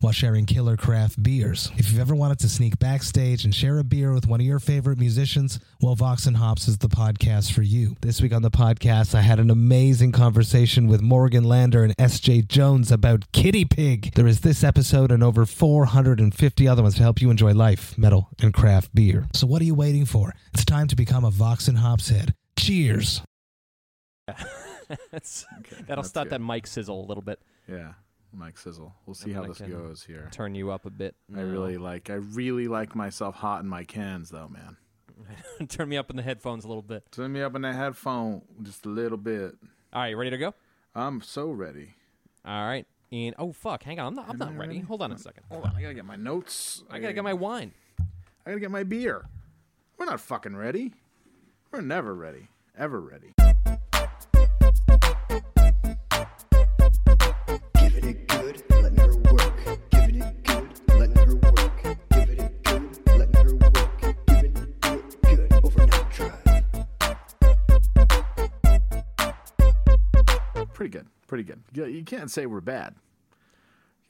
while sharing killer craft beers. If you've ever wanted to sneak backstage and share a beer with one of your favorite musicians, well, Vox and Hops is the podcast for you. This week on the podcast, I had an amazing conversation with Morgan Lander and SJ Jones about Kitty Pig. There is this episode and over 450 other ones to help you enjoy life, metal, and craft beer. So what are you waiting for? It's time to become a Vox and Hops head. Cheers. That's- that'll that's start good. that mic sizzle a little bit. Yeah, Mike Sizzle. We'll see how this goes here. Turn you up a bit. I really like. I really like myself hot in my cans, though, man. turn me up in the headphones a little bit. Turn me up in that headphone just a little bit. All right, you ready to go? I'm so ready. All right. And oh fuck, hang on, I'm not, I'm not ready. ready? Hold on a second. Hold on, I gotta get my notes. I gotta get my wine. I gotta get my beer. We're not fucking ready. We're never ready. Ever ready. Pretty good. You can't say we're bad.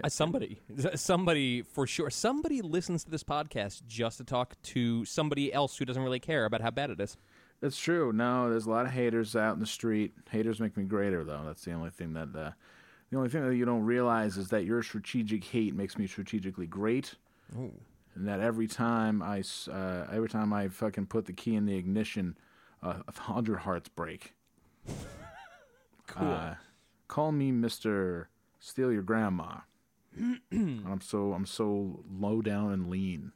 Uh, somebody, somebody for sure. Somebody listens to this podcast just to talk to somebody else who doesn't really care about how bad it is. That's true. No, there's a lot of haters out in the street. Haters make me greater, though. That's the only thing that uh, the only thing that you don't realize is that your strategic hate makes me strategically great, and that every time I uh, every time I fucking put the key in the ignition, uh, a hundred hearts break. Cool. Call me Mister Steal Your Grandma. I'm so I'm so low down and lean.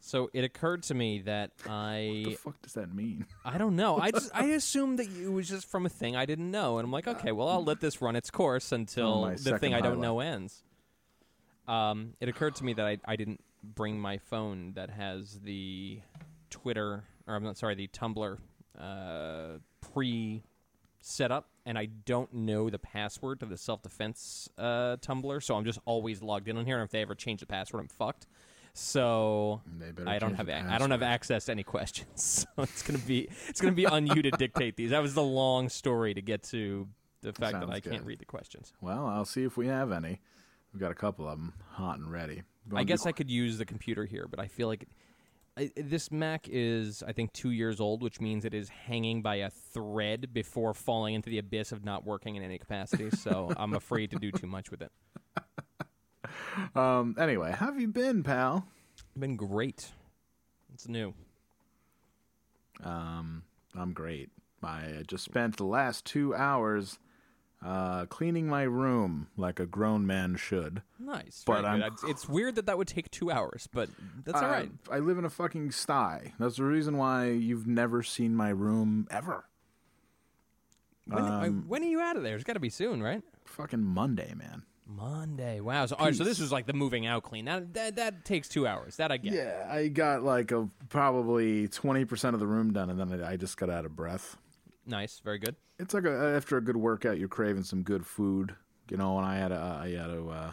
So it occurred to me that I. What the fuck does that mean? I don't know. I just I assumed that it was just from a thing I didn't know, and I'm like, okay, well, I'll let this run its course until my the thing I don't highlight. know ends. Um, it occurred to me that I I didn't bring my phone that has the Twitter or I'm not sorry, the Tumblr uh, pre set up, and I don't know the password to the self defense uh, Tumblr, so I'm just always logged in on here. And if they ever change the password, I'm fucked. So I don't have I don't have access to any questions. So it's gonna be it's gonna be on you to dictate these. That was the long story to get to the fact that Sounds I can't read the questions. Well, I'll see if we have any. We've got a couple of them hot and ready. I guess I could use the computer here, but I feel like this Mac is I think two years old, which means it is hanging by a thread before falling into the abyss of not working in any capacity. So I'm afraid to do too much with it. Um. Anyway, how have you been, pal? Been great. It's new. Um. I'm great. I just spent the last two hours uh, cleaning my room like a grown man should. Nice. But Very. I'm- It's- It's weird that that would take two hours, but that's all I- I live in a fucking sty. That's the reason why you've never seen my room ever. When, I- um, when are you out of there? It's got to be soon, right? Fucking Monday, man. Monday. Wow. So, all right, so this was like the moving out clean. That, that that takes two hours. That I get. Yeah, I got like a probably twenty percent of the room done, and then I I just got out of breath. Nice. Very good. it's like a, after a good workout, you're craving some good food, you know. And I had a, I had to, uh,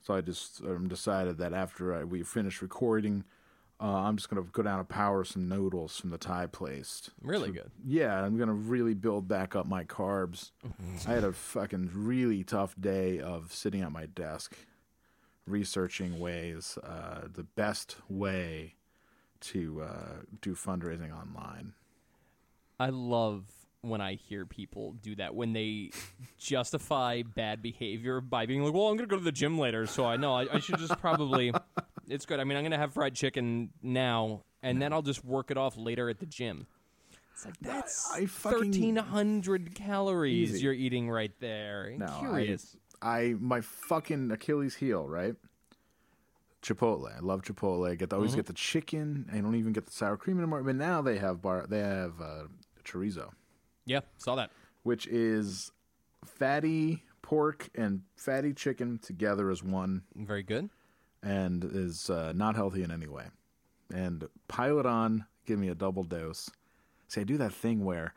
so I just um, decided that after I, we finished recording, uh, I'm just gonna go down and power some noodles from the Thai place. Really So- good. Yeah, I'm gonna really build back up my carbs. I had a fucking really tough day of sitting at my desk, researching ways, uh, the best way to uh, do fundraising online. I love when I hear people do that when they justify bad behavior by being like, "Well, I'm gonna go to the gym later, so I know I, I should just probably." It's good. I mean, I'm gonna have fried chicken now, and then I'll just work it off later at the gym. It's like that's I fucking- thirteen hundred calories Easy. you're eating right there. No, Curious. I, I my fucking Achilles heel, right? Chipotle. I love Chipotle. I get to, Mm-hmm. always get the chicken. I don't even get the sour cream anymore. But now they have bar. They have uh, chorizo, yeah, saw that. which is fatty pork and fatty chicken together as one, Very good. and is uh, not healthy in any way. And pile it on. Give me a double dose. See, I do that thing where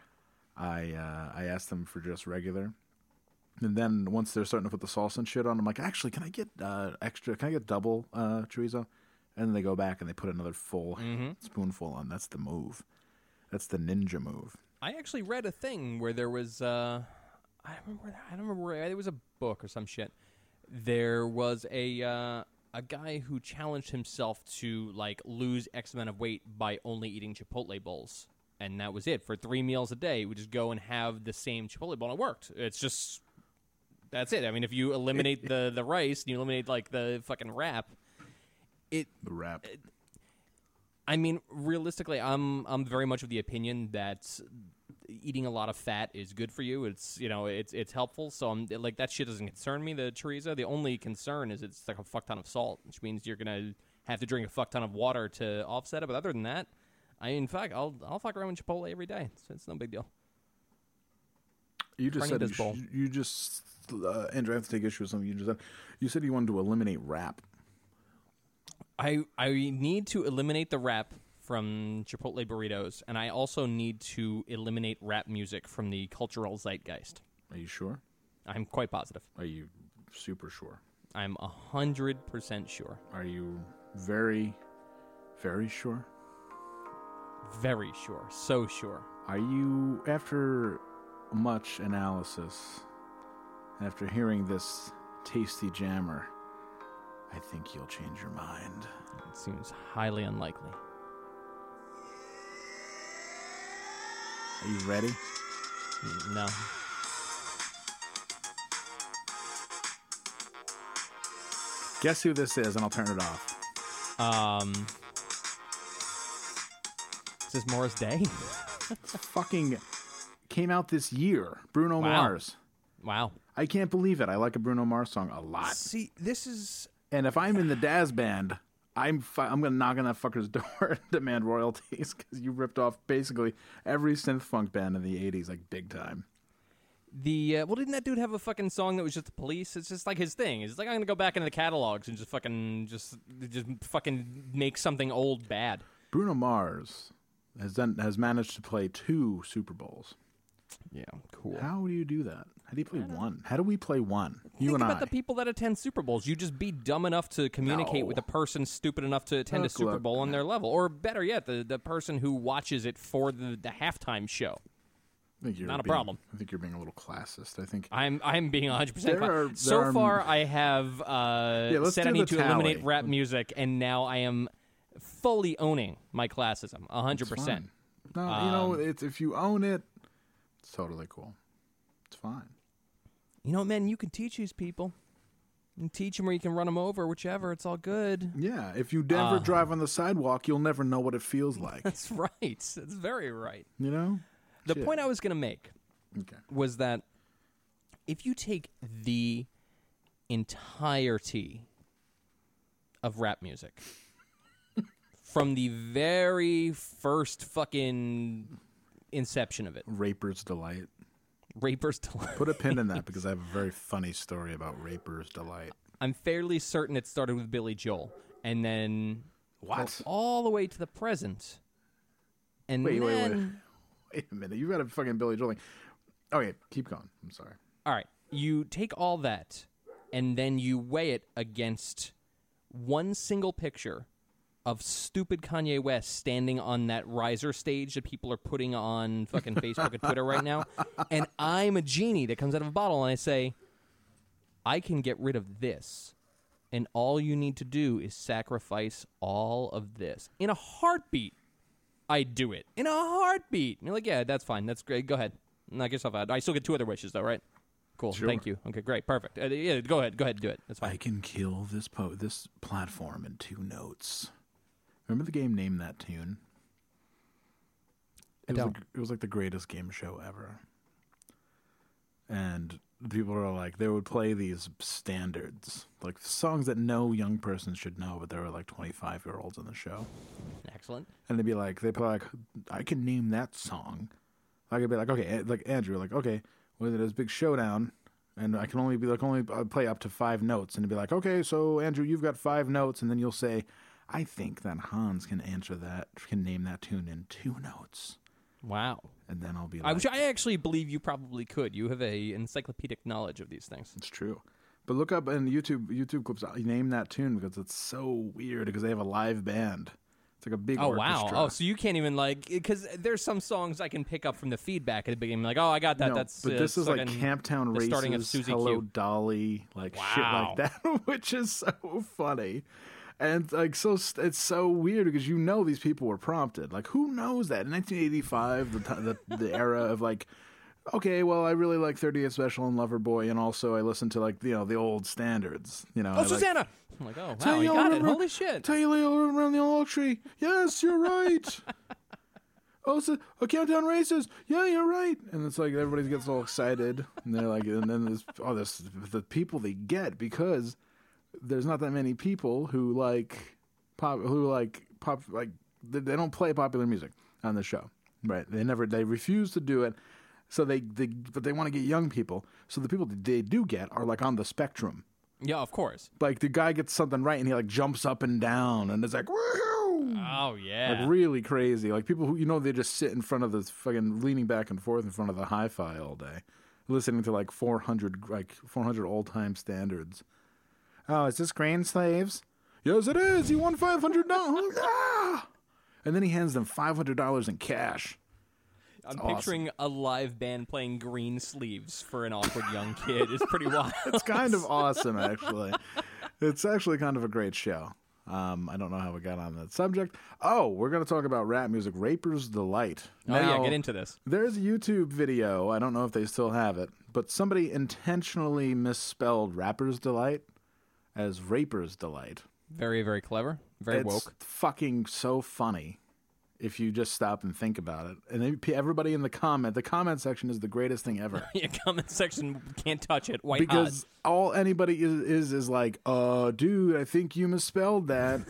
I uh, I ask them for just regular, And then once they're starting to put the salsa and shit on, I'm like, actually, can I get uh, extra? Can I get double uh, chorizo? And then they go back and they put another full spoonful on. That's the move. That's the ninja move. I actually read a thing where there was uh, I remember I don't remember where it was a book or some shit. There was a uh, a guy who challenged himself to like lose X amount of weight by only eating Chipotle bowls, and that was it for three meals a day. We just go and have the same Chipotle bowl, and it worked. It's just that's it. I mean, if you eliminate the the rice and you eliminate like the fucking wrap, it The wrap. I mean, realistically, I'm I'm very much of the opinion that eating a lot of fat is good for you. It's you know it's it's helpful. So I'm like that shit doesn't concern me. The chorizo. The only concern is it's like a fuck ton of salt, which means you're gonna have to drink a fuck ton of water to offset it. But other than that, I in fact I'll I'll fuck around with Chipotle every day. So it's no big deal. You just said you, sh- you just uh, Andrew. I have to take issue with something you just said. You said you wanted to eliminate rap. I I need to eliminate the rap from Chipotle burritos, and I also need to eliminate rap music from the cultural zeitgeist. Are you sure? I'm quite positive. Are you super sure? I'm a hundred percent sure. Are you very, very sure? Very sure. So sure. Are you, after much analysis, after hearing this tasty jammer, I think you'll change your mind. It seems highly unlikely. Are you ready? No. Guess who this is, and I'll turn it off. Um. Is this Morris Day? Fucking came out this year. Bruno Wow. Mars. wow. I can't believe it. I like a Bruno Mars song a lot. See, this is. And if I'm in the Dazz band, I'm fi- I'm gonna knock on that fucker's door and demand royalties because you ripped off basically every synth funk band in the '80s, like big time. The uh, well, didn't that dude have a fucking song that was just the police? It's just like his thing. It's like I'm gonna go back into the catalogs and just fucking just just fucking make something old bad. Bruno Mars has done has managed to play two Super Bowls. Yeah, cool. How do you do that? How do you play one? How do we play one? You Think and about I. the people that attend Super Bowls. You just be dumb enough to communicate No. with a person stupid enough to attend a Look, Super look, Bowl on their level, or better yet, the the person who watches it for the, the halftime show. I think you're not a being- problem. I think you're being a little classist. I think I'm I'm being 100 There percent. are- So there are- far, I have uh, Yeah, let's said do I need the to eliminate tally. rap music, and now I am fully owning my classism. 100 percent. fine. No, you know, Um, it's if you own it, it's totally cool. It's fine. You know, man, you can teach these people. You can teach them, or you can run them over, whichever. It's all good. Yeah, if you never Uh. drive on the sidewalk, you'll never know what it feels like. That's right. That's very right. you know. The Shit. point I was going to make Okay. was that if you take the entirety of rap music from the very first fucking inception of it, Raper's delight. Rapers Delight, Put a pin in that because I have a very funny story about Raper's delight. I'm fairly certain it started with Billy Joel and then What? all the way to the present. And Wait, wait, wait. then, Wait a minute. You got a fucking Billy Joel thing. Okay, keep going. I'm sorry. all right, you take all that and then you weigh it against one single picture of stupid Kanye West standing on that riser stage that people are putting on fucking Facebook and Twitter right now. And I'm a genie that comes out of a bottle and I say, I can get rid of this. And all you need to do is sacrifice all of this. In a heartbeat, I do it. In a heartbeat. And you're like, yeah, that's fine. That's great. Go ahead. Knock yourself out. I still get two other wishes, though, right? Cool. Sure. Thank you. Okay, great. Perfect. Uh, yeah, go ahead. Go ahead and do it. That's fine. I can kill this po- this platform in two notes. Remember the game Name That Tune? It was, don't. like, it was like the greatest game show ever. And people are like, they would play these standards, like songs that no young person should know, but there were like 25 year olds on the show. Excellent. And they'd be like, they'd be like, I can name that song. I could be like, okay, like Andrew, like, okay, well, there's a big showdown, and I can only be like, only uh, play up to five notes, and it'd be like, okay, so Andrew, you've got five notes, and then you'll say, I think that Hans can answer that, can name that tune in two notes. Wow. and then I'll be I, like, which I actually believe you probably could. You have a encyclopedic knowledge of these things. It's true. But look up in YouTube YouTube clips. uh, Name that tune because it's so weird because they have a live band. It's like a big Oh wow! orchestra. Oh, so you can't even like because there's some songs I can pick up from the feedback at the beginning. Like, oh, I got that. No, That's but uh, this is like Camptown Races, starting of Susie Hello Q. Dolly, like shit like that, which is so funny. And like so, it's so weird because you know these people were prompted. Like, who knows that in 1985, the the, the era of like, okay, well, I really like 38 Special and Loverboy, and also I listen to like you know the old standards. You know, oh, I Oh, like- Susanna! I'm like, oh wow, you got it! Holy shit! Tell you all around the old tree. Yes, you're right. oh, so a countdown races. Yeah, you're right. And it's like everybody gets all excited, and they're like, and then there's oh, this the people they get because there's not that many people who like pop who like pop like they, they don't play popular music on the show, right? They never they refuse to do it. So they, they but they want to get young people. So the people that they do get are like on the spectrum Yeah, of course. like the guy gets something right and he like jumps up and down and it's like woohoo Oh yeah. like really crazy like people who you know they just sit in front of the fucking leaning back and forth in front of the hi-fi all day listening to like 400 like 400 all-time standards oh is this grain slaves yes it is you won 500 dollars ah! and then he hands them 500 dollars in cash I'm awesome. picturing a live band playing Greensleeves for an awkward young kid. It's pretty wild. it's kind of awesome actually it's actually kind of a great show um, i don't know how we got on that subject oh we're going to talk about rap music rapper's delight oh yeah, get into this. there's a youtube video i don't know if they still have it but somebody intentionally misspelled rapper's delight as raper's delight Very very clever. Very it's woke. fucking so funny if you just stop and think about it and everybody in the comment the comment section is the greatest thing ever Your comment section can't touch it. White because all anybody is, is is like, uh, dude, I think you misspelled that.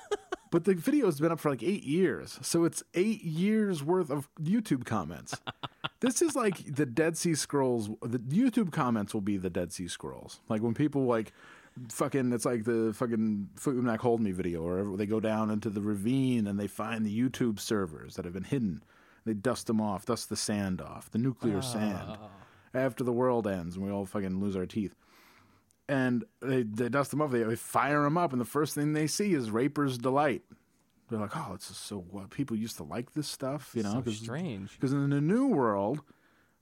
but the video's been up for like eight years, so it's eight years worth of YouTube comments. this is like the Dead Sea Scrolls. The YouTube comments will be the Dead Sea Scrolls. Like when people like. Fucking, it's like the fucking Mac Hold Me video, or they go down into the ravine and they find the YouTube servers that have been hidden. They dust them off, dust the sand off, the nuclear ah. sand after the world ends and we all fucking lose our teeth. And they, they dust them up, they, they fire them up, and the first thing they see is Raper's Delight. They're like, oh, it's just so what people used to like this stuff, you know? So Cause, strange. Because in the new world,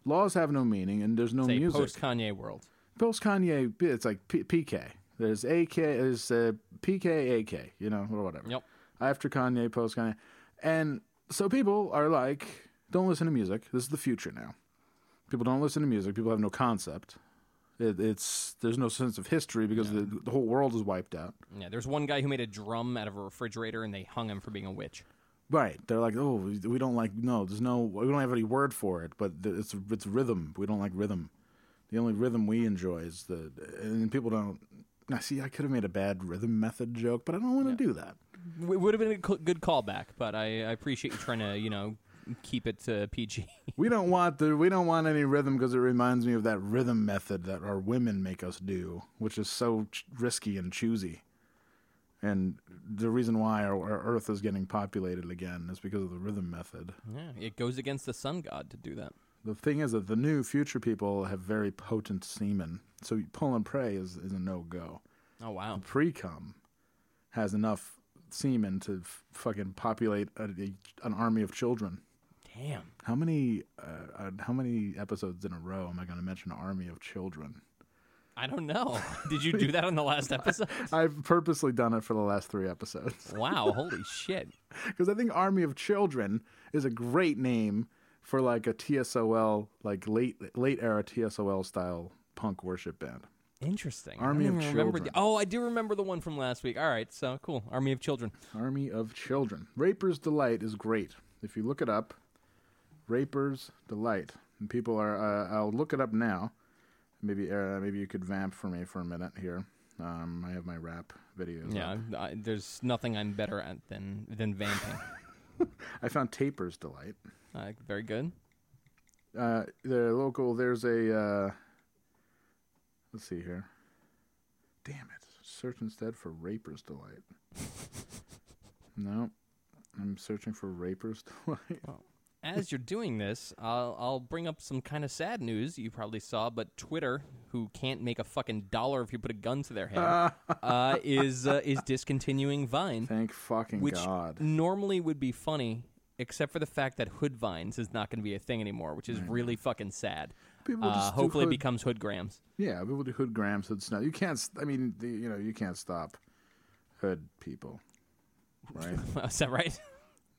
laws have no meaning and there's no It's music. post Kanye world. Post Kanye, it's like P- PK. There's AK, there's uh, PK, AK, you know, or whatever. Yep. After Kanye, post Kanye. And so people are like, don't listen to music. This is the future now. People don't listen to music. People have no concept. It, it's there's no sense of history because the, the whole world is wiped out. Yeah, there's one guy who made a drum out of a refrigerator and they hung him for being a witch. Right? They're like, oh, we- we don't like no. There's no. We don't have any word for it, but it's it's rhythm. We don't like rhythm. The only rhythm we enjoy is the. And people don't. Now, see, I could have made a bad rhythm method joke, but I don't want to do that. It would have been a good callback, but I, I appreciate you trying to, you know, keep it uh, to PG. We don't want the we don't want any rhythm because it reminds me of that rhythm method that our women make us do, which is so ch- risky and choosy. And the reason why our, our Earth is getting populated again is because of the rhythm method. yeah, it goes against the sun god to do that. The thing is that the new future people have very potent semen, so pull and pray is, is a no go. Oh wow. Pre cum has enough semen to f- fucking populate a, a, an army of children. Damn. How many uh, uh, how many episodes in a row am I going to mention army of children? I don't know. Did you do that on the last episode? I've purposely done it for the last three episodes Wow, holy shit. because I think Army of Children is a great name for like a TSOL, like late late era TSOL style punk worship band. Interesting. Army of don't even remember Children. the- oh, I do remember the one from last week. All right, so cool. Army of Children. Army of Children. Raper's Delight is great. If you look it up, Raper's Delight. And people are. Uh, I'll look it up now. Maybe uh, maybe you could vamp for me for a minute here. Um, I have my rap videos. Yeah. I, there's nothing I'm better at than than vamping. I found Taper's Delight. Uh, very good. Uh, the local. There's a. Uh, let's see here. Damn it! Search instead for Raper's Delight. no, I'm searching for Raper's Delight. as you're doing this, I'll, I'll bring up some kind of sad news you probably saw, but Twitter, who can't make a fucking dollar if you put a gun to their head, uh, is uh, is discontinuing Vine, Thank fucking which God. normally would be funny, except for the fact that Hood Vines is not going to be a thing anymore, which is really fucking sad. People Uh, just do hopefully, it becomes hood- grams. Yeah, people do hood grams, hood snap. You can't. st- I mean, the, you know, you can't stop hood people, right? is that right?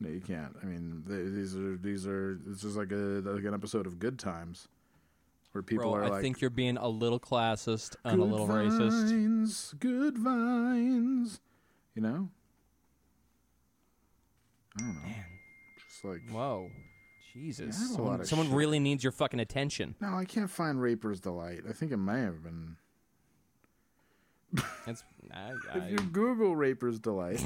no, you can't. I mean, th these are these are. It's just like a like an episode of Good Times, where people Bro, are I like, think you're being a little classist and good a little racist. vines, good vines. You know. I Just like Whoa. Jesus. Yeah, I have a someone lot of someone shit. really needs your fucking attention. no, I can't find Raper's Delight. I think it may have been. That's I, If I, you Google Raper's Delight,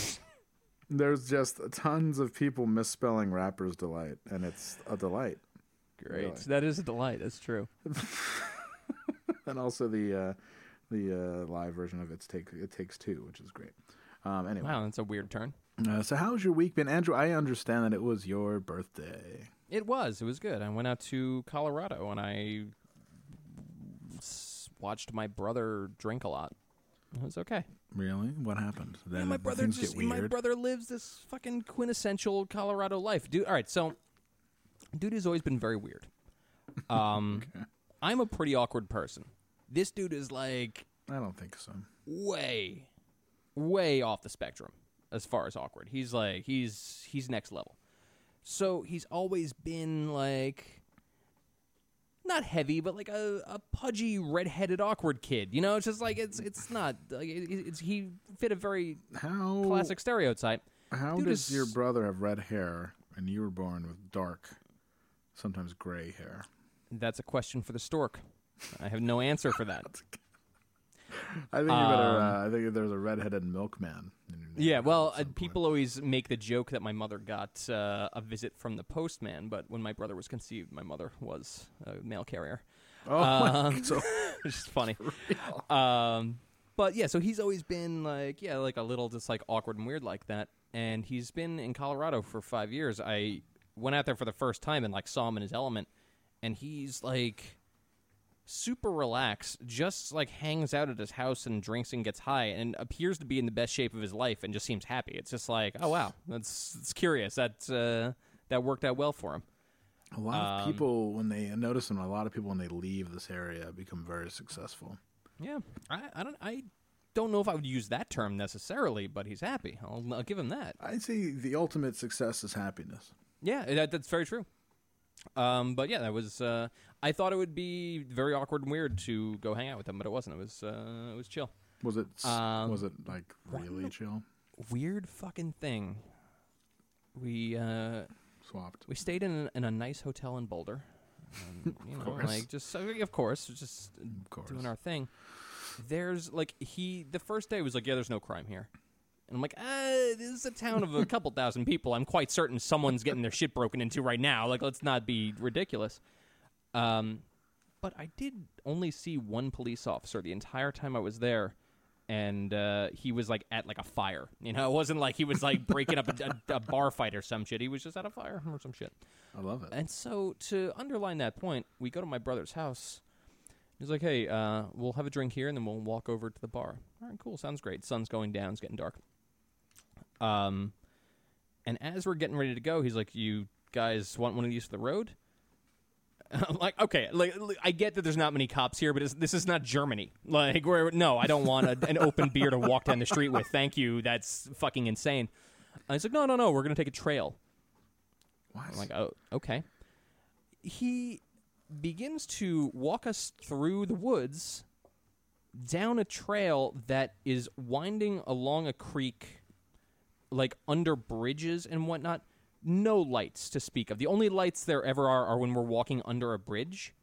there's just tons of people misspelling Rapper's Delight, and it's a delight. great. really. That is a delight. That's true. And also the uh, the uh, live version of it's take it takes two, which is great. Um, anyway, Wow, that's a weird turn. Uh, so how's your week been, Andrew? I understand that it was your birthday. It was. It was good. I went out to Colorado and I s- watched my brother drink a lot. It was okay. Really? What happened? Then Yeah, my brother things just get my brother lives this fucking quintessential Colorado life. Dude, all right, so dude has always been very weird. Um I'm a pretty awkward person. This dude is like I don't think so. way way off the spectrum as far as awkward. He's like he's he's next level. So he's always been like not heavy, but like a, a pudgy, redheaded, awkward kid. You know, it's just like it's it's not like it, it's he fit a very How classic stereotype. How Dude does is- your brother have red hair and you were born with dark, sometimes gray hair? That's a question for the stork. I have no answer for that. I think you better. Um, Uh, I think there's a redheaded milkman. In Yeah, well, uh, people always make the joke that my mother got uh, a visit from the postman, but when my brother was conceived, my mother was a mail carrier, Oh, um, so which is funny. Um, but yeah, so he's always been like, yeah, like a little just like awkward and weird like that. And he's been in Colorado for five years. I went out there for the first time and like saw him in his element, and he's like super relaxed, just like hangs out at his house and drinks and gets high, and appears to be in the best shape of his life, and just seems happy. It's just like, oh wow, that's that's curious. That uh, that worked out well for him. a lot of um, people when they I notice them, a lot of people when they leave this area become very successful. Yeah, I, I don't I don't know if I would use that term necessarily, but he's happy. I'll, I'll give him that. I'd say the ultimate success is happiness. Yeah, that, that's very true. Um, but yeah, that was. Uh, I thought it would be very awkward and weird to go hang out with them, but it wasn't. It was. Uh, it was chill. Was it? s- Um, was it like really chill? Weird fucking thing. We uh, Swapped. we stayed in a, in a nice hotel in Boulder. Um, you know, course. like just so- of course, just course. doing our thing. There's like he the first day was like, yeah, there's no crime here. And I'm like, uh, this is a town of a couple thousand people. I'm quite certain someone's getting their shit broken into right now. Like, let's not be ridiculous. Um, but I did only see one police officer the entire time I was there, and uh, he was like at like a fire. You know, it wasn't like he was like breaking up a, a, a bar fight or some shit. He was just at a fire or some shit. I love it. And so to underline that point, we go to my brother's house. He's like, "Hey, uh, we'll have a drink here, and then we'll walk over to the bar." All right, cool. Sounds great. Sun's going down. It's getting dark. Um, and as we're getting ready to go, he's like, "You guys want one of these for the road?" I'm like, "Okay." Like, I get that there's not many cops here, but it's, this is not Germany. Like, where no, I don't want a, an open beer to walk down the street with. Thank you. That's fucking insane. And he's like, "No, no, no. We're gonna take a trail." What? I'm like, oh, okay. He begins to walk us through the woods down a trail that is winding along a creek, like under bridges and whatnot. No lights to speak of. The only lights there ever are are when we're walking under a bridge.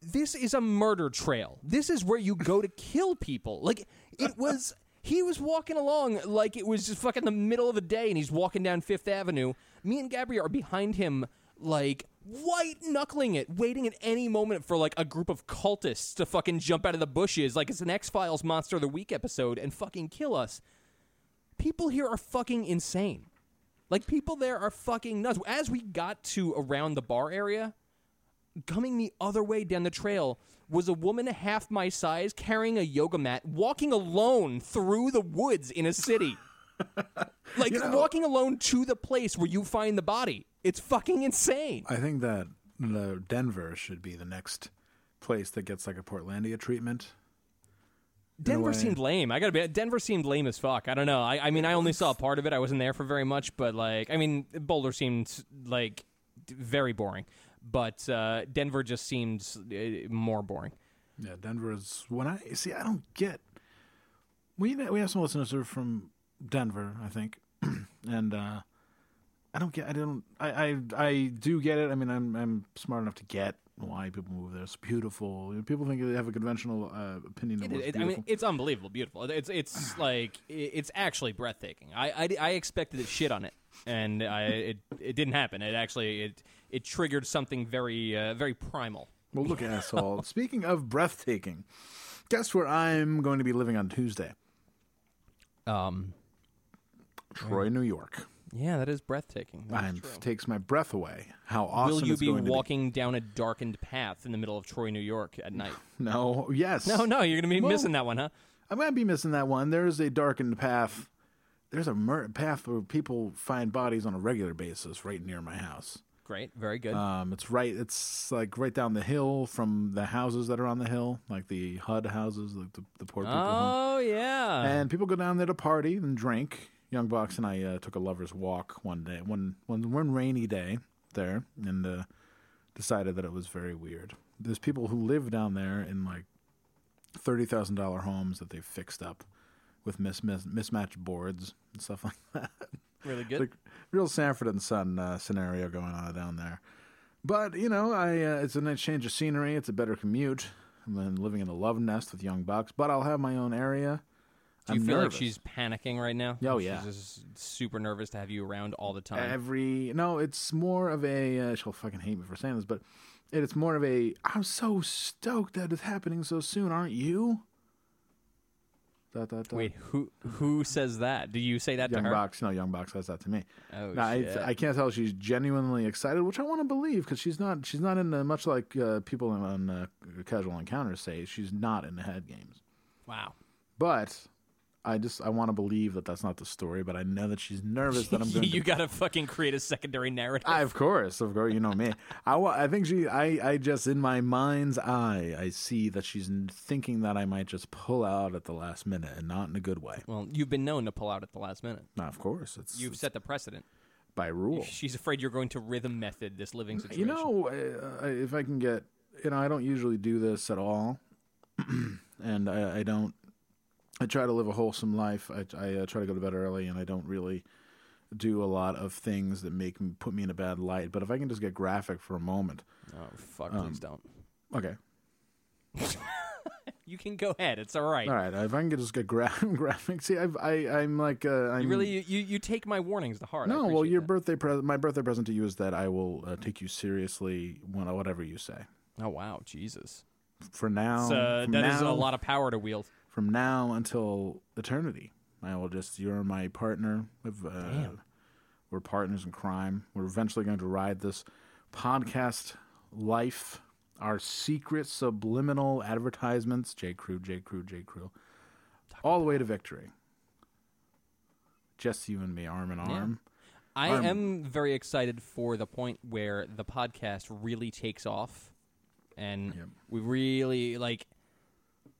This is a murder trail. This is where you go to kill people. Like it was. He was walking along like it was just fucking the middle of the day, and he's walking down Fifth Avenue. Me and Gabrielle are behind him, like white knuckling it, waiting at any moment for like a group of cultists to fucking jump out of the bushes, like it's an X Files Monster of the Week episode, and fucking kill us. People here are fucking insane. Like people there are fucking nuts. As we got to around the bar area, coming the other way down the trail was a woman half my size carrying a yoga mat, walking alone through the woods in a city. like walking alone to the place where you find the body. It's fucking insane. I think that the Denver should be the next place that gets like a Portlandia treatment. Denver seemed lame. I gotta be. Denver seemed lame as fuck. I don't know. I, I mean, I only saw part of it. I wasn't there for very much, but like, I mean, Boulder seemed like very boring, but uh, Denver just seemed uh, more boring. Yeah, Denver is when I see. I don't get. We we have some listeners who are from Denver, I think, and uh, I don't get. I don't. I, I I do get it. I mean, I'm I'm smart enough to get why people move there. It's beautiful. People think they have a conventional uh, opinion of It- it- I mean, it's unbelievable, beautiful. It's it's like it's actually breathtaking. I, I, I expected to shit on it, and I, it it didn't happen. It actually it it triggered something very uh, very primal. well, look, asshole. Speaking of breathtaking, guess where I'm going to be living on Tuesday? Um, Troy, New York. Yeah, that is breathtaking. That is true. takes my breath away. How awesome Will you it's be going to walking down a darkened path in the middle of Troy, New York at night? No, yes. No, no, you're gonna be Well- missing that one, huh? I'm gonna be missing that one. There's a darkened path. There's a mur- path where people find bodies on a regular basis right near my house. Great, very good. Um, it's right. It's like right down the hill from the houses that are on the hill, like the HUD houses, like the, the poor people. home. oh yeah, And people go down there to party and drink. Young Box and I uh, took a lovers walk one day, one one one rainy day there, and uh, decided that it was very weird. There's people who live down there in like thirty thousand dollar homes that they've fixed up with mis- mis- mismatched boards and stuff like that. really good. like real Sanford and Son uh, scenario going on down there. But you know, I uh, it's a nice change of scenery. It's a better commute than living in a love nest with young bucks. But I'll have my own area. Do you I'm feel nervous. like she's panicking right now? Oh, yeah. she's just super nervous to have you around all the time. every no? It's more of a uh, she'll fucking hate me for saying this, but it's more of a I'm so stoked that it's happening so soon, aren't you? Dot, dot, dot. Wait, who who says that? Do you say that Young to her? Box, no, Young Box says that to me. Oh No, I, shit! I can't tell if she's genuinely excited, which I want to believe because she's not. She's not into much like uh, people on, on uh, casual encounters say. She's not in the head games, wow. but I just I want to believe that that's not the story. But I know that she's nervous that I'm going. you to... gotta fucking create a secondary narrative. I, of course, of course, you know me. I, I think she. I, I just in my mind's eye, I see that she's thinking that I might just pull out at the last minute and not in a good way. well, you've been known to pull out at the last minute. Now, of course, it's, You've it's set the precedent. by rule. She's afraid you're going to rhythm method this living situation. You know, uh, if I can get, you know, I don't usually do this at all, and I, I don't. I try to live a wholesome life. I, I uh, try to go to bed early, and I don't really do a lot of things that make me put me in a bad light. But if I can just get graphic for a moment, oh fuck, Um, please don't. okay, You can go ahead. It's all right. all right. If I can just get gra- graphic, see, I've, I, I'm like, uh, I'm You really you, you, you take my warnings to heart. I no. Well, your that. birthday present, my birthday present to you is that I will uh, take you seriously when whatever you say. Oh wow, Jesus. For now, It's, uh, from that is a lot of power to wield. From now until eternity. I will just you're my partner. We've, uh, Damn. We're partners in crime. We're eventually going to ride this podcast life. Our secret subliminal advertisements, J. Crew, J. Crew, J. Crew, all the way to victory. Just you and me, arm in arm. I Um, am very excited for the point where the podcast really takes off, and Yep. we really like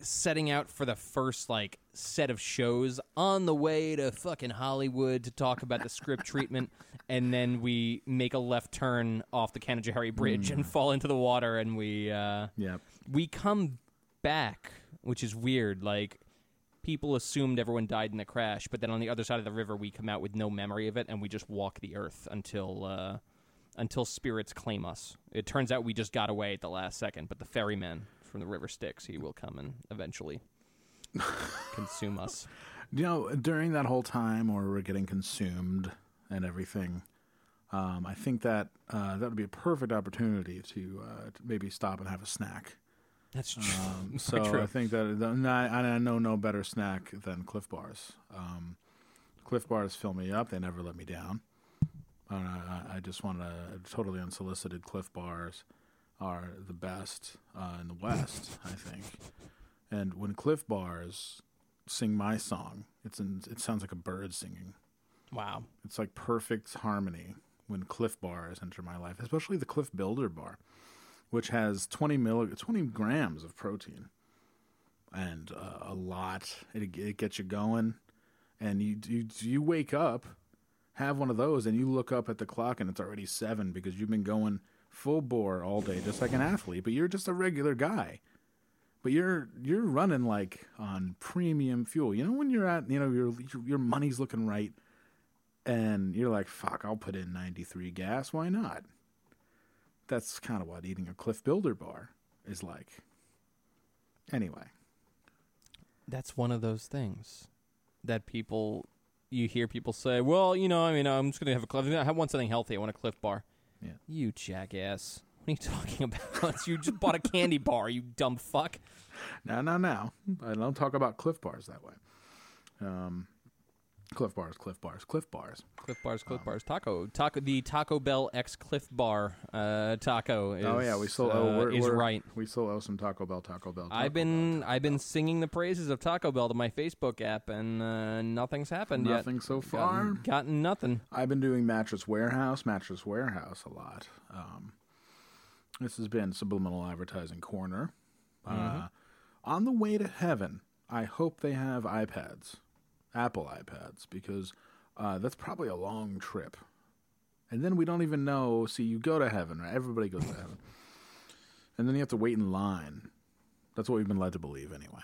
setting out for the first like set of shows on the way to fucking Hollywood to talk about the script treatment, and then we make a left turn off the Canajoharie Bridge Mm. and fall into the water, and we uh, Yep. we come back, which is weird. Like people assumed everyone died in the crash, but then on the other side of the river, we come out with no memory of it, and we just walk the earth until uh, until spirits claim us. It turns out we just got away at the last second, but the ferryman from the river Styx, he will come and eventually consume us. You know, during that whole time where we're getting consumed and everything, um, I think that uh, that would be a perfect opportunity to, uh, to maybe stop and have a snack. That's true. Um, so true. I think that no, I, I know no better snack than Clif Bars. Um, Clif Bars fill me up; they never let me down. Uh, I, I just want a totally unsolicited Clif Bars are the best uh, in the West, I think. And when Clif Bars sing my song, it's in, it sounds like a bird singing. Wow. It's like perfect harmony when Clif Bars enter my life, especially the Clif Builder bar, which has 20 milli- 20 grams of protein and uh, a lot. It, it gets you going, and you, you you wake up, have one of those, and you look up at the clock, and it's already seven because you've been going full bore all day, just like an athlete. But you're just a regular guy. But you're you're running like on premium fuel. You know when you're at you know your your, money's looking right, and you're like, fuck, I'll put in 93 gas. Why not? That's kind of what eating a Clif Builder bar is like. Anyway, That's one of those things that people you hear people say, "Well, you know, I mean, I'm just to have a cliff. I want something healthy. I want a Clif Bar." Yeah. You jackass. What are you talking about? you just bought a candy bar, you dumb fuck. now, now, now, I don't talk about Clif Bars that way. Um, Clif Bars, Clif Bars, Clif Bars. Clif Bars, Clif Bars, taco, taco. The Taco Bell X Clif Bar uh, taco. Is, oh yeah, we still uh, owe we're, is we're- right. We still owe some Taco Bell, Taco Bell. Taco I've been Bell, I've been singing the praises of Taco Bell to my Facebook app, and uh, nothing's happened yet. Nothing so far. Gotten, gotten nothing. I've been doing Mattress Warehouse, Mattress Warehouse a lot. Um, this has been Subliminal Advertising Corner. Mm-hmm. Uh, on the way to heaven, I hope they have iPads, Apple iPads, because uh, that's probably a long trip. And then we don't even know. See, you go to heaven, right? Everybody goes to heaven. And then you have to wait in line. That's what we've been led to believe, anyway.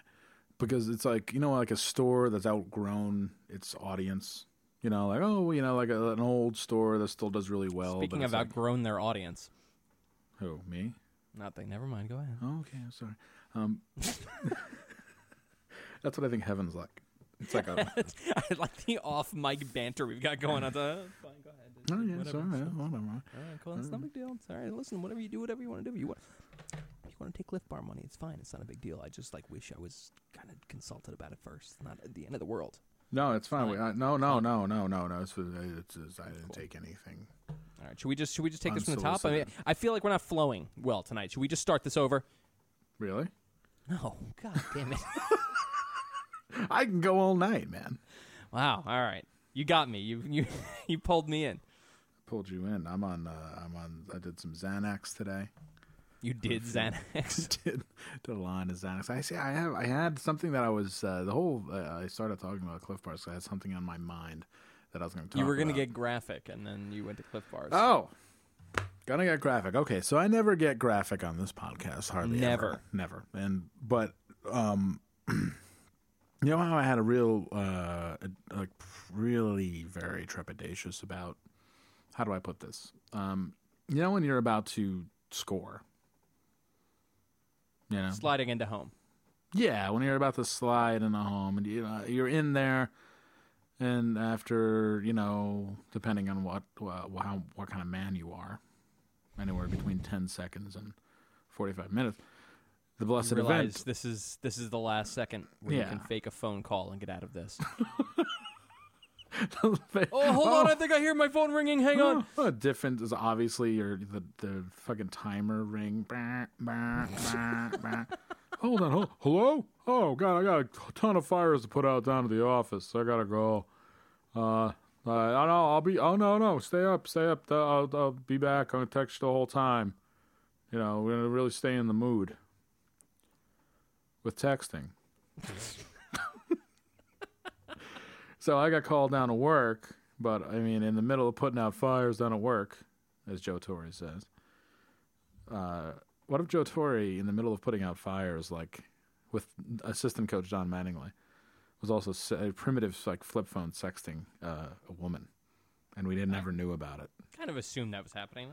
Because it's like, you know, like a store that's outgrown its audience. You know, like, oh, you know, like a, an old store that still does really well. Speaking of like- outgrown their audience, Who, me? nothing. Never mind. Go ahead. Oh, okay, I'm sorry. Um, that's what I think heaven's like. It's like a. I like the off mic banter we've got going on. Uh, fine, go ahead. oh, yeah, Whatever. sorry, yeah, whatever. All right, cool. It's no big deal. It's all right. Listen, whatever you do, whatever you want to do. You want, if you want to take Clif Bar money, it's fine. It's not a big deal. I just like wish I was kind of consulted about it first. Not at the end of the world. No, it's fine. We, uh, no, no, no, no, no, no. It's, it's, it's, I didn't take anything. All right. Should we just should we just take this from the top? I mean, I feel like we're not flowing well tonight. Should we just start this over? Really? No. God damn it. I can go all night, man. wow. All right. You got me. You you you pulled me in. Pulled you in. I'm on. Uh, I'm on. I did some Xanax today. You did Xanax. did did a line of Xanax. I see. I have. I had something that I was. Uh, the whole. Uh, I started talking about Clif Bars. 'cause I had something on my mind that I was going to talk. you were going gonna get graphic, and then you went to Clif Bars. Oh, gonna get graphic. Okay, so I never get graphic on this podcast. Hardly Never. ever. never. And but um, you know how I had a real uh, like really very trepidatious about how do I put this? Um, you know when you're about to score. You know, Sliding into home. yeah, when you're about to slide in a home and you know, you're in there, and after you know, depending on what uh, how what kind of man you are, anywhere between ten seconds and forty five minutes, the blessed event. this is this is the last second where Yeah. you can fake a phone call and get out of this. oh, oh, hold on! I think I hear my phone ringing. Hang on. Oh, different is obviously your the the fucking timer ring. Bah, bah, bah, bah. Hold on, hold, hello? Oh god, I got a ton of fires to put out down to the office. I gotta go. Uh, uh, I know I'll be. Oh no, no, stay up, stay up. I'll, I'll be back. I'm gonna text you the whole time. You know, we're gonna really stay in the mood with texting. so I got called down to work, but I mean, in the middle of putting out fires down at work, as Joe Torre says. Uh, what if Joe Torre, in the middle of putting out fires, like with assistant coach Don Mattingly, was also se- primitive, like flip phone sexting uh, a woman, and we didn't never knew about it. Kind of assumed that was happening.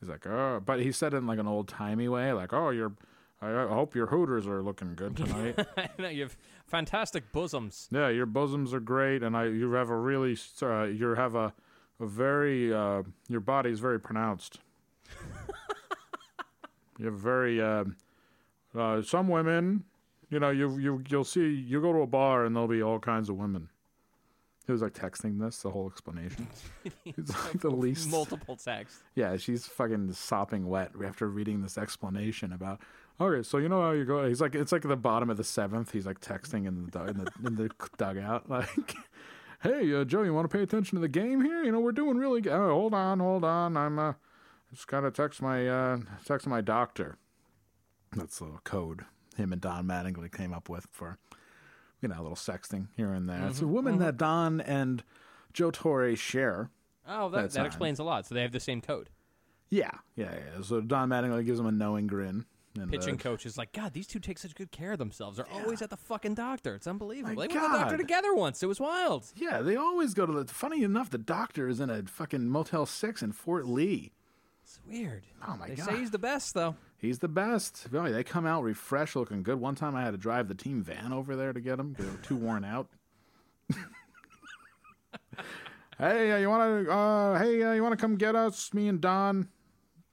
He's like, oh, but he said it in like an old timey way, like, oh, you're. I I hope your hooters are looking good tonight. I know you have fantastic bosoms. Yeah, your bosoms are great, and I you have a really uh, you have a a very uh, your is very pronounced. you have very uh, uh, some women, you know, you you you'll see you go to a bar and there'll be all kinds of women, He was like texting this the whole explanation. It's like the least. Multiple texts. Yeah, she's fucking sopping wet after reading this explanation about. Okay, so you know how you go. He's like, it's like the bottom of the seventh. He's like texting in the in the, in the dugout, like, "Hey, uh, Joe, you want to pay attention to the game here? You know we're doing really good. Oh, hold on, hold on. I'm uh, just gotta text my uh, text my doctor. That's a code him and Don Mattingly came up with for, you know, a little sexting here and there. It's a woman that Don and Joe Torre share. Oh, that, That's that explains a lot. So they have the same code. Yeah, yeah, yeah. So Don Mattingly gives him a knowing grin. And, Pitching uh, coach is like, God, these two take such good care of themselves. They're always at the fucking doctor. It's unbelievable. My they went to the doctor together once. It was wild. Yeah, they always go to the. Funny enough, the doctor is in a fucking Motel Six in Fort Lee. It's weird. Oh my they God. say he's the best though. He's the best. Really, they come out refreshed, looking good. One time, I had to drive the team van over there to get them. They were too worn out. hey, uh, you want to? Uh, hey, uh, you want to come get us? Me and Don.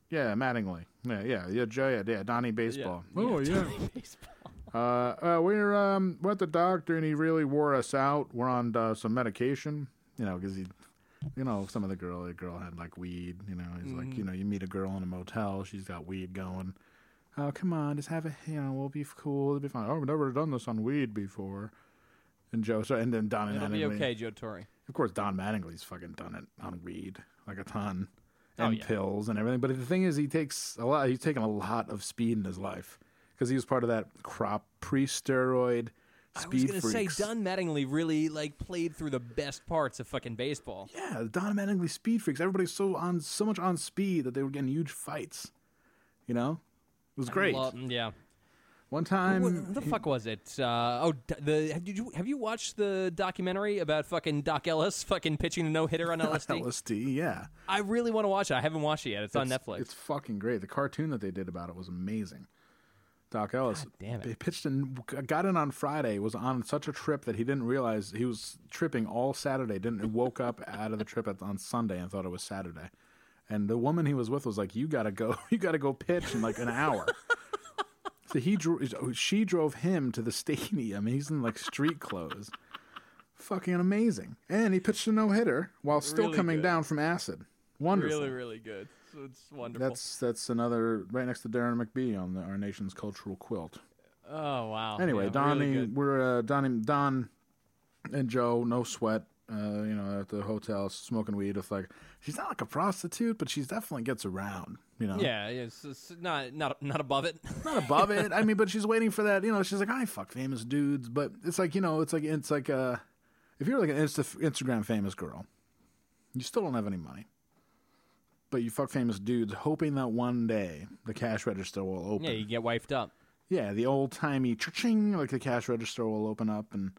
Yeah, Mattingly. Yeah, yeah, yeah, Joe. Yeah, yeah, Donnie baseball. Oh yeah. Uh, uh, we're um, we're at the doctor, and he really wore us out. We're on uh, some medication, you know, because he, you know, some of the girl, the girl had like weed. You know, he's like, you know, you meet a girl in a motel, she's got weed going. Oh, come on, just have a, you know, we'll be cool, it'll be fine. Oh, we've never done this on weed before. And Joe, so and then Don and It'll be okay, Joe Torre. Of course, Don Mattingly's fucking done it on weed, like a ton, Oh, and yeah. pills and everything. But the thing is, he takes a lot. He's taken a lot of speed in his life because he was part of that crop pre-steroid speed. I was gonna say Don Mattingly really like played through the best parts of fucking baseball. Yeah, Don Mattingly speed freaks. Everybody's so on so much on speed that they were getting huge fights. You know, it was great. Lo- yeah. One time, What the fuck was it? Uh, oh, the have you have you watched the documentary about fucking Doc Ellis fucking pitching the no hitter on LSD? LSD. Yeah, I really want to watch it. I haven't watched it yet. It's, on Netflix. It's fucking great. The cartoon that they did about it was amazing. Doc Ellis, God damn it. he pitched and got in on Friday. Was on such a trip that he didn't realize he was tripping all Saturday. Didn't woke up out of the trip at, on Sunday and thought it was Saturday. And the woman he was with was like, "You gotta go. You gotta go pitch in like an hour." So he drew. She drove him to the stadium. He's in like street clothes. Fucking amazing. And he pitched a no hitter while still Really coming good. down from acid. Wonderful. really, really good. So it's wonderful. That's that's another right next to Darren McBee on the, our nation's cultural quilt. oh wow. Anyway, Yeah, Donnie, really we're uh, Donnie, Don, and Joe, no sweat. Uh, you know, at the hotel smoking weed. It's like she's not like a prostitute, but she definitely gets around. You know, Yeah, it's, it's not not not above it. not above it. I mean, but she's waiting for that. You know, she's like, I fuck famous dudes, but it's like you know, it's like it's like uh, if you're like an Insta- Instagram famous girl, you still don't have any money. But you fuck famous dudes, hoping that one day the cash register will open. yeah, you get wifed up. Yeah, the old timey ching like the cash register will open up and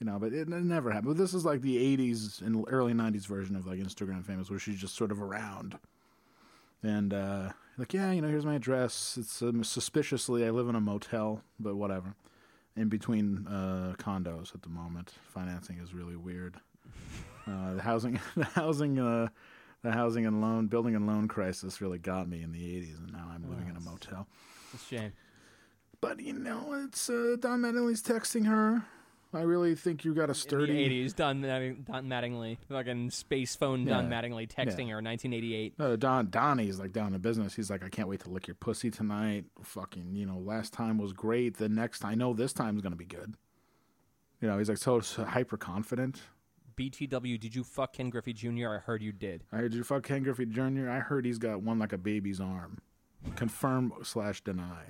you know, but it, it never happened. But this is like the '80s and early '90s version of like Instagram famous, where she's just sort of around. And uh, like, yeah, you know, here's my address. It's um, suspiciously I live in a motel, but whatever. In between uh, condos at the moment, financing is really weird. Uh, the housing, the housing, uh, the housing and loan, building and loan crisis really got me in the '80s, and now I'm living in a motel. It's a shame. But you know, it's uh, Don Mattingly's texting her. I really think you got a In the sturdy. eighties, Don, Don Mattingly, fucking space phone Don Yeah. Mattingly texting her, nineteen eighty eight. Uh, Don Donnie's like down in business. He's like, I can't wait to lick your pussy tonight. Fucking, you know, last time was great. The next, I know this time's gonna be good. You know, he's like so, so hyper confident. BTW, did you fuck Ken Griffey Jr.? I heard you did. I heard you fuck Ken Griffey Jr. I heard he's got one like a baby's arm. Confirm slash deny.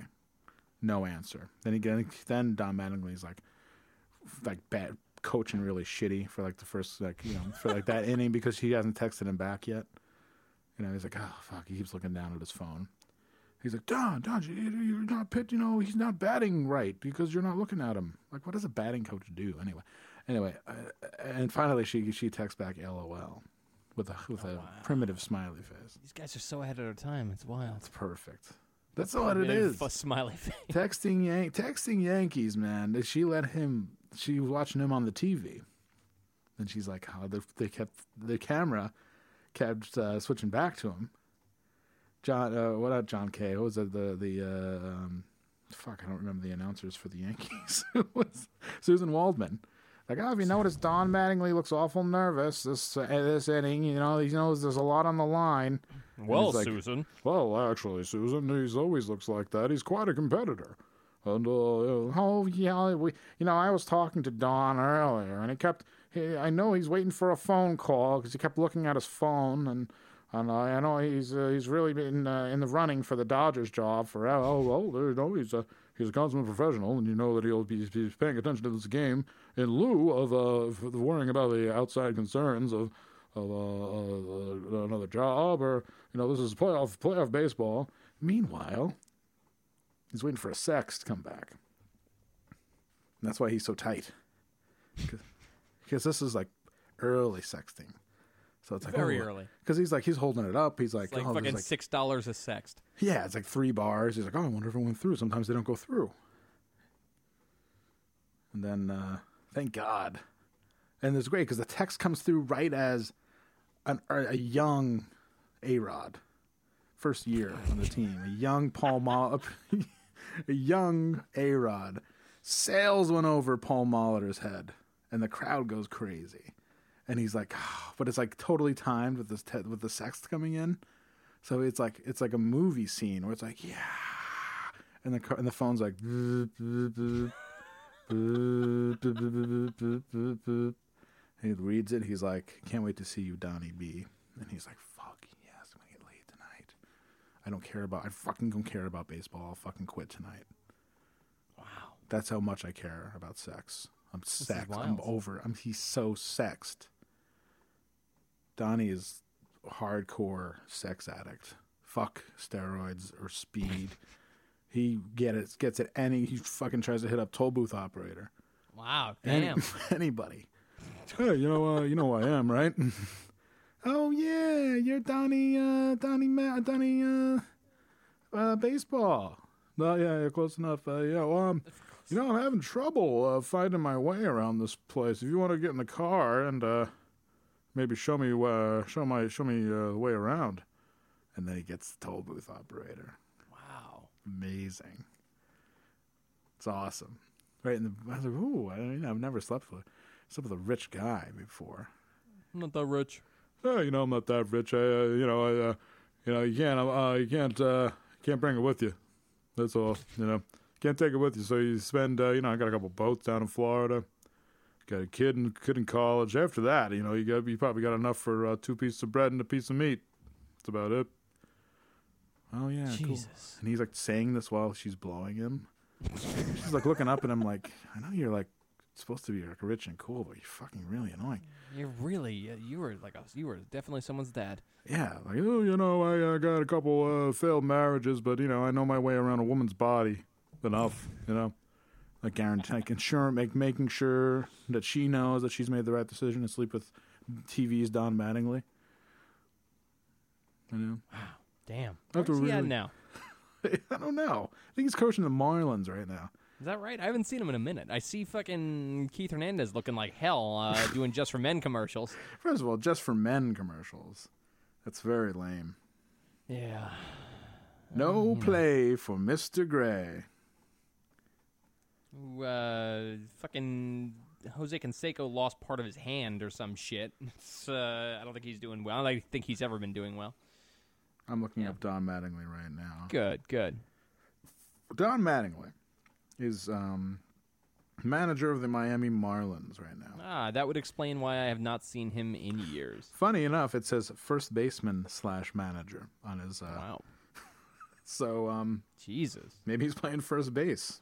No answer. Then he then Don Mattingly's like, like bad coaching really shitty for like the first like you know for like that inning because he hasn't texted him back yet. You know he's like oh fuck he keeps looking down at his phone. He's like Don Don you- you're not pit you know he's not batting right because you're not looking at him. Like what does a batting coach do anyway? Anyway, uh, and finally she she texts back LOL with a with a primitive smiley face. These guys are so ahead of their time. It's wild. It's perfect. That's all it is. F- smiley face. texting Yan- texting Yankees, man. Did she let him. She was watching him on the TV, and she's like, "How they, they kept the camera kept uh, switching back to him." John, uh, what? Not John Kay? What was it? The the uh, um, fuck? I don't remember the announcers for the Yankees. it was Suzyn Waldman. Like, oh, have you noticed Don Mattingly looks awful nervous this uh, this inning? You know, he knows there's a lot on the line. Well, like, Suzyn. Well, actually, Suzyn, he's always looks like that. He's quite a competitor. And uh, oh yeah, we, you know, I was talking to Don earlier, and he kept. He, I know he's waiting for a phone call because he kept looking at his phone, and and I, I know he's uh, he's really been uh, in the running for the Dodgers job for oh well, you know he's a he's a consummate professional, and you know that he'll be he's paying attention to this game in lieu of uh, worrying about the outside concerns of of uh, uh, another job or you know this is playoff playoff baseball. Meanwhile, he's waiting for a sex to come back. And that's why he's so tight. Because this is like early sexting. So it's like Very early. Because he's like he's holding it up. He's like, like oh, fucking like six dollars a sext. yeah, it's like three bars. He's like, oh, I wonder if it went through. Sometimes they don't go through. And then, uh, thank God. And it's great because the text comes through right as an, a young A Rod, first year on the team, a young Paul a young A Rod, sails one over Paul Molitor's head, and the crowd goes crazy. And he's like, oh, but it's like totally timed with this te- with the sext coming in, so it's like it's like a movie scene where it's like yeah, and the car- and the phone's like. he reads it. He's like, "Can't wait to see you, Donnie B." And he's like, I don't care about. I fucking don't care about baseball. I'll fucking quit tonight. Wow. That's how much I care about sex. I'm sexed. I'm over. I'm he's so sexed. Donnie is hardcore sex addict. Fuck steroids or speed. he get it gets it any he fucking tries to hit up toll booth operator. Wow. Any- Damn. anybody. Hey, you know uh, you know who I am, right? Oh yeah, you're Donnie uh Donnie Ma- Donnie uh, uh baseball. No, yeah, yeah, close enough. Uh, yeah, well, um, you know, I'm having trouble uh, finding my way around this place. If you want to get in the car and uh, maybe show me uh, show my show me uh, the way around, and then he gets the toll booth operator. wow. Amazing. It's awesome. Right in the, I was like, ooh, I mean, I've never slept with slept with a rich guy before. I'm not that rich. Oh, you know, I'm not that rich. I, uh, you know, I, uh, you know, you can't, uh, you can't, uh, can't bring it with you. That's all. You know, can't take it with you. So you spend, uh, you know, I got a couple boats down in Florida. Got a kid in kid in college. After that, you know, you got you probably got enough for uh, two pieces of bread and a piece of meat. That's about it. Oh yeah, cool. Jesus. And he's like saying this while she's blowing him. she's like looking up at him like, I know you're like supposed to be like rich and cool, but you're fucking really annoying. You're really. You were like a. You were definitely someone's dad. Yeah, like oh, you know, I uh, got a couple uh, failed marriages, but you know, I know my way around a woman's body enough. You know, like guarantee, like ensure, make making sure that she knows that she's made the right decision to sleep with TV's Don Mattingly. You know, Wow, Damn. Where's he at really- now? I don't know. I think he's coaching the Marlins right now. Is that right? I haven't seen him in a minute. I see fucking Keith Hernandez looking like hell uh, doing just for men commercials. First of all, just for men commercials. That's very lame. Yeah. No play for Mr. Gray. Ooh, Uh, fucking Jose Canseco lost part of his hand or some shit. It's, uh, I don't think he's doing well. I don't think he's ever been doing well. I'm looking Yeah. up Don Mattingly right now. Good, good. Don Mattingly is um, manager of the Miami Marlins right now. Ah, that would explain why I have not seen him in years. Funny enough, it says first baseman slash manager on his. Uh, Wow. So um, Jesus. maybe he's playing first base.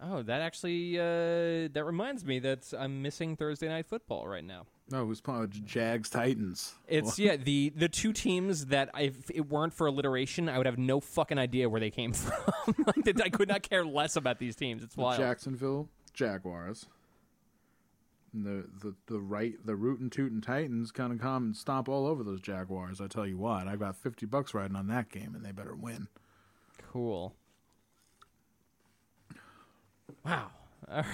Oh, that actually uh, that reminds me that I'm missing Thursday night football right now. No, playing with Jags Titans? It's yeah the the two teams that if it weren't for alliteration, I would have no fucking idea where they came from. I could not care less about these teams. It's wild. Jacksonville Jaguars. And the, the the right the rootin' tootin' Titans kind of come and stomp all over those Jaguars. I tell you what, I got fifty bucks riding on that game, and they better win. Cool. Wow. All right.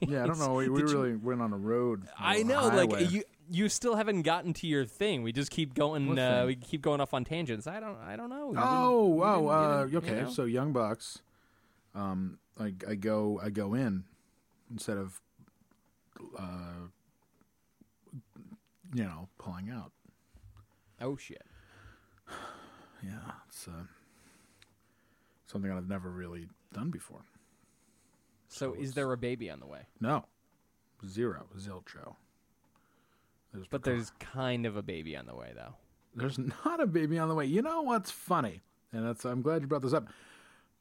Yeah, I don't know. We, we Did you- really went on a road. I know, highway. like you you still haven't gotten to your thing. We just keep going. Uh, we keep going off on tangents. I don't. I don't know. Didn't- Oh, oh, uh, okay. you know? So Young Bucks, um, I, I go, I go in instead of uh, you know, pulling out. Oh shit. Yeah, it's uh, something I've never really done before. So is there a baby on the way? No, zero, zilcho. There's But there's kind of a baby on the way though. there's not a baby on the way. You know what's funny? And that's I'm glad you brought this up.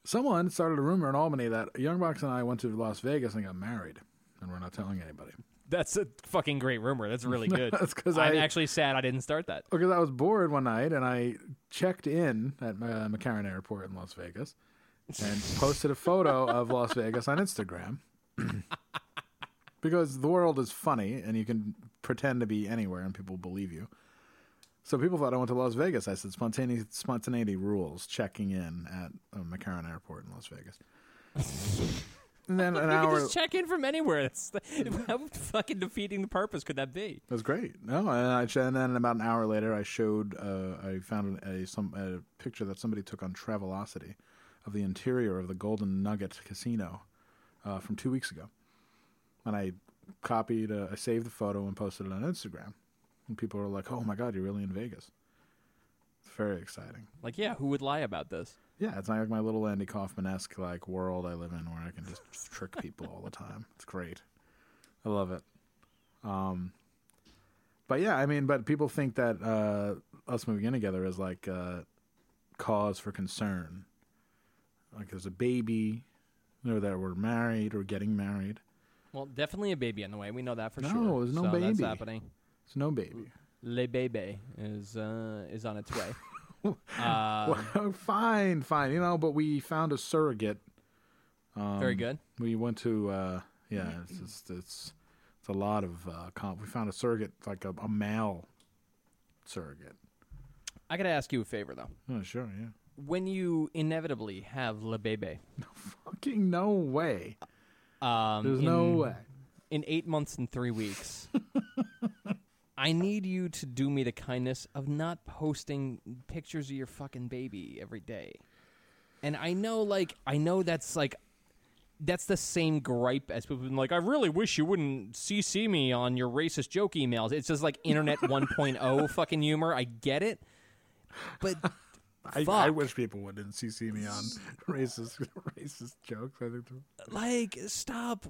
Someone started a rumor in Albany that Young Bucks and I went to Las Vegas and got married, and we're not telling anybody. That's a fucking great rumor. That's really good. That's because I'm I- actually sad I didn't start that. Because I was bored one night and I checked in at uh, McCarran Airport in Las Vegas and posted a photo of Las Vegas on Instagram. because the world is funny and you can pretend to be anywhere and people believe you. So people thought I went to Las Vegas. I said spontaneity, spontaneity rules checking in at uh, McCarran Airport in Las Vegas. and then an You hour can just check in from anywhere. That's how fucking defeating the purpose could that be? Was great. No, and, I, and then about an hour later, I showed, uh, I found a some a picture that somebody took on Travelocity of the interior of the Golden Nugget Casino uh, from two weeks ago, and I copied, uh, I saved the photo and posted it on Instagram, and people were like, "Oh my God, you're really in Vegas." It's very exciting. Like, yeah, who would lie about this? Yeah, it's not like my little Andy Kaufman esque like world I live in, where I can just trick people all the time. It's great. I love it. Um, but yeah, I mean, but people think that uh, us moving in together is like uh, cause for concern. Like there's a baby, or that we're married or getting married. Well, definitely a baby on the way. We know that for No, sure. No, there's no so That's baby. happening. It's no baby. Le bébé is uh, is on its way. uh, Well, fine, fine, you know. But we found a surrogate. Um, very good. We went to uh yeah, it's just, it's it's a lot of uh comp. We found a surrogate like a, a male surrogate. I gotta ask you a favor though. Oh, sure, yeah. When you inevitably have le bébé, Fucking no way. um, There's in, no way. in eight months and three weeks. I need you to do me the kindness of not posting pictures of your fucking baby every day. And I know, like, I know that's like, that's the same gripe as people been like, I really wish you wouldn't CC me on your racist joke emails. It's just like internet 1.0 fucking humor. I get it. But I, I wish people wouldn't CC me on racist racist jokes. I think like stop.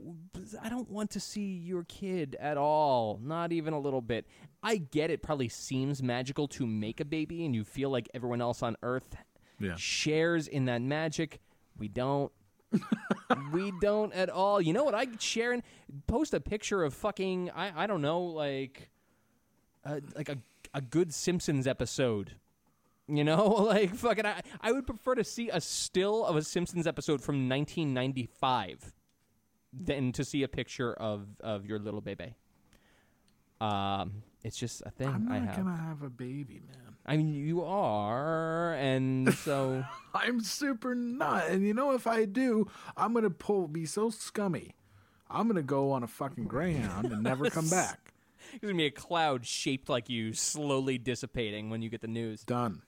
I don't want to see your kid at all. Not even a little bit. I get it probably seems magical to make a baby and you feel like everyone else on earth Yeah. shares in that magic. We don't. We don't at all. You know what i share and post a picture of fucking i, I don't know like uh, like a, a good simpsons episode you know, like fucking, I, I would prefer to see a still of a Simpsons episode from 1995 than to see a picture of of your little baby. Um, it's just a thing I'm I not have. gonna have a baby, man. I mean, you are, and so I'm super not. And you know, if I do, I'm gonna pull be so scummy. I'm gonna go on a fucking greyhound and never come back. there's gonna be a cloud shaped like you, slowly dissipating when you get the news. Done.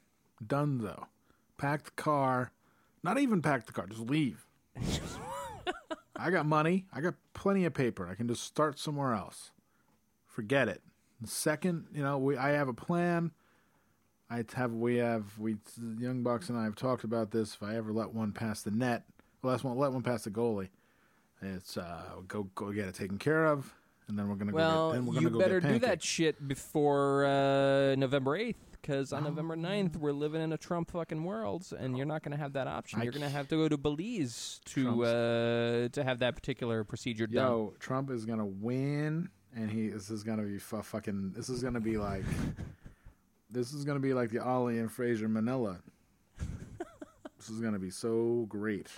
Done though. Pack the car. Not even pack the car, just leave. I got money. I got plenty of paper. I can just start somewhere else. Forget it. The second, you know, we I have a plan. I have we have we young bucks and I have talked about this. If I ever let one pass the net, well, that's one let one pass the goalie. It's uh go go get it taken care of, and then we're gonna go. Well, Get, then you go better do that shit before uh, November 8th, because on November 9th, we're living in a Trump fucking world, and you're not going to have that option. I You're going to have to go to Belize to uh, to have that particular procedure done. Yo, Trump is gonna win, and he this is gonna be fu- fucking. This is gonna be like, this is gonna be like the Ali and Frazier Manila. this is gonna be so great.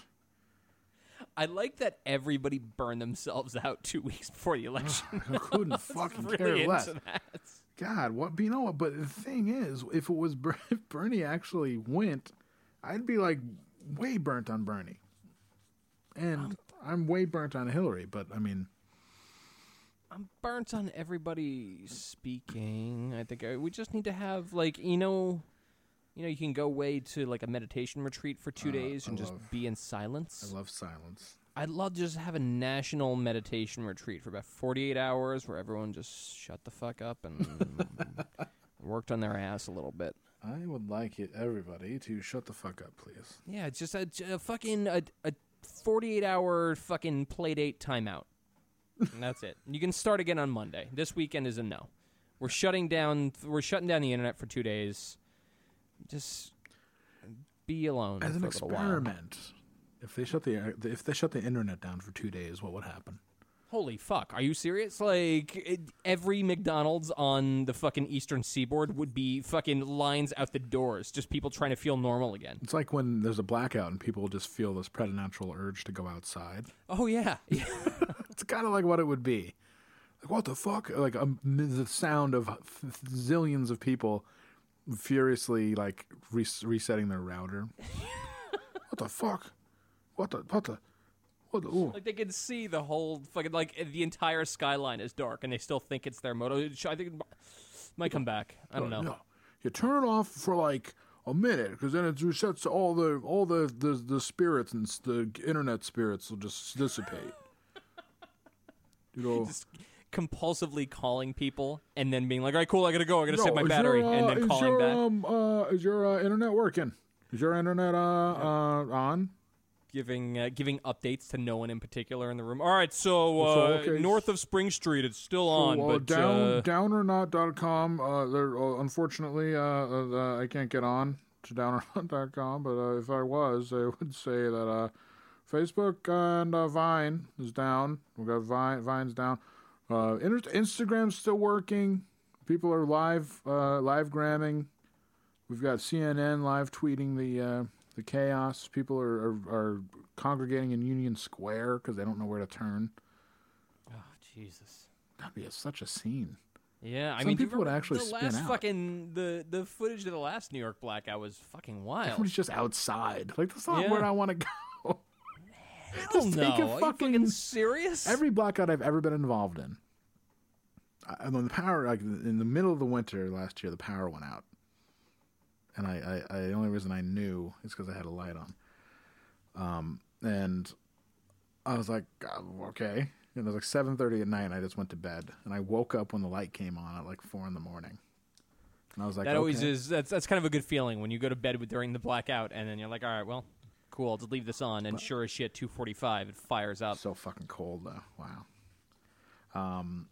I like that everybody burned themselves out two weeks before the election. I couldn't fucking really care less. that. God, what? You know what? But the thing is, if it was if Bernie actually went, I'd be like way burnt on Bernie, and I'm way burnt on Hillary. But I mean, I'm burnt on everybody speaking. I think uh, we just need to have like you know, you know, you can go away to like a meditation retreat for two Uh, days I and just love- be in silence. I love silence. I'd love to just have a national meditation retreat for about 48 hours where everyone just shut the fuck up and worked on their ass a little bit. I would like it, everybody, to shut the fuck up, please. Yeah, it's just a, a fucking a, a 48 hour fucking play date timeout. And that's it. You can start again on Monday. This weekend is a no. We're shutting down. We're shutting down the internet for two days. Just be alone As for an a little while. experiment, if they shut the if they shut the internet down for two days, what would happen? Holy fuck! Are you serious? Like it, every McDonald's on the fucking Eastern Seaboard would be fucking lines out the doors, just people trying to feel normal again. It's like when there's a blackout and people just feel this preternatural urge to go outside. Oh yeah, yeah. It's kind of like what it would be. Like what the fuck? Like um, the sound of zillions of people furiously like res- resetting their router. what the fuck? What the what the what the? Ooh. like they can see the whole fucking like the entire skyline is dark, and they still think it's their moto. I think it might come back. I don't know. No. You turn it off for like a minute because then it resets all the all the, the the spirits and the internet spirits will just dissipate. You know. Just compulsively calling people and then being like, "All right, cool, I gotta go. I gotta save my battery," your, uh, and then is calling your, back, Um, uh, is your uh, internet working? Is your internet uh, uh, on? giving uh, giving updates to no one in particular in the room. All right, so, uh, So, okay. north of Spring Street, it's still on, So, uh, but down uh, downornot.com. Uh, there, uh, unfortunately, uh, uh, uh, I can't get on to downornot.com. But uh, if I was, I would say that uh, Facebook and uh, Vine is down. We got Vine, Vine's down. Uh, Instagram's still working. People are live, uh, live gramming. We've got CNN live tweeting the uh, the chaos. People are, are, are congregating in Union Square because they don't know where to turn. oh, Jesus. That'd be a, such a scene. Yeah, I Some mean, people would actually the spin last out. fucking the the footage of the last New York blackout was fucking wild. Everybody's just outside. Like that's not Yeah. where I want to go. Hell no. a Are you fucking- fucking serious? Every blackout I've ever been involved in, I, when the power, like in the middle of the winter last year, the power went out, and I, I, I the only reason I knew is because I had a light on. Um, and I was like, "God, okay. And it was like seven thirty at night. and I just went to bed, and I woke up when the light came on at like four in the morning. And I was like, that always okay. is. That's that's kind of a good feeling when you go to bed with, during the blackout, and then you're like, all right, well, cool. I'll just leave this on, and sure as shit, two forty five, it fires up. So fucking cold though. Wow. Um,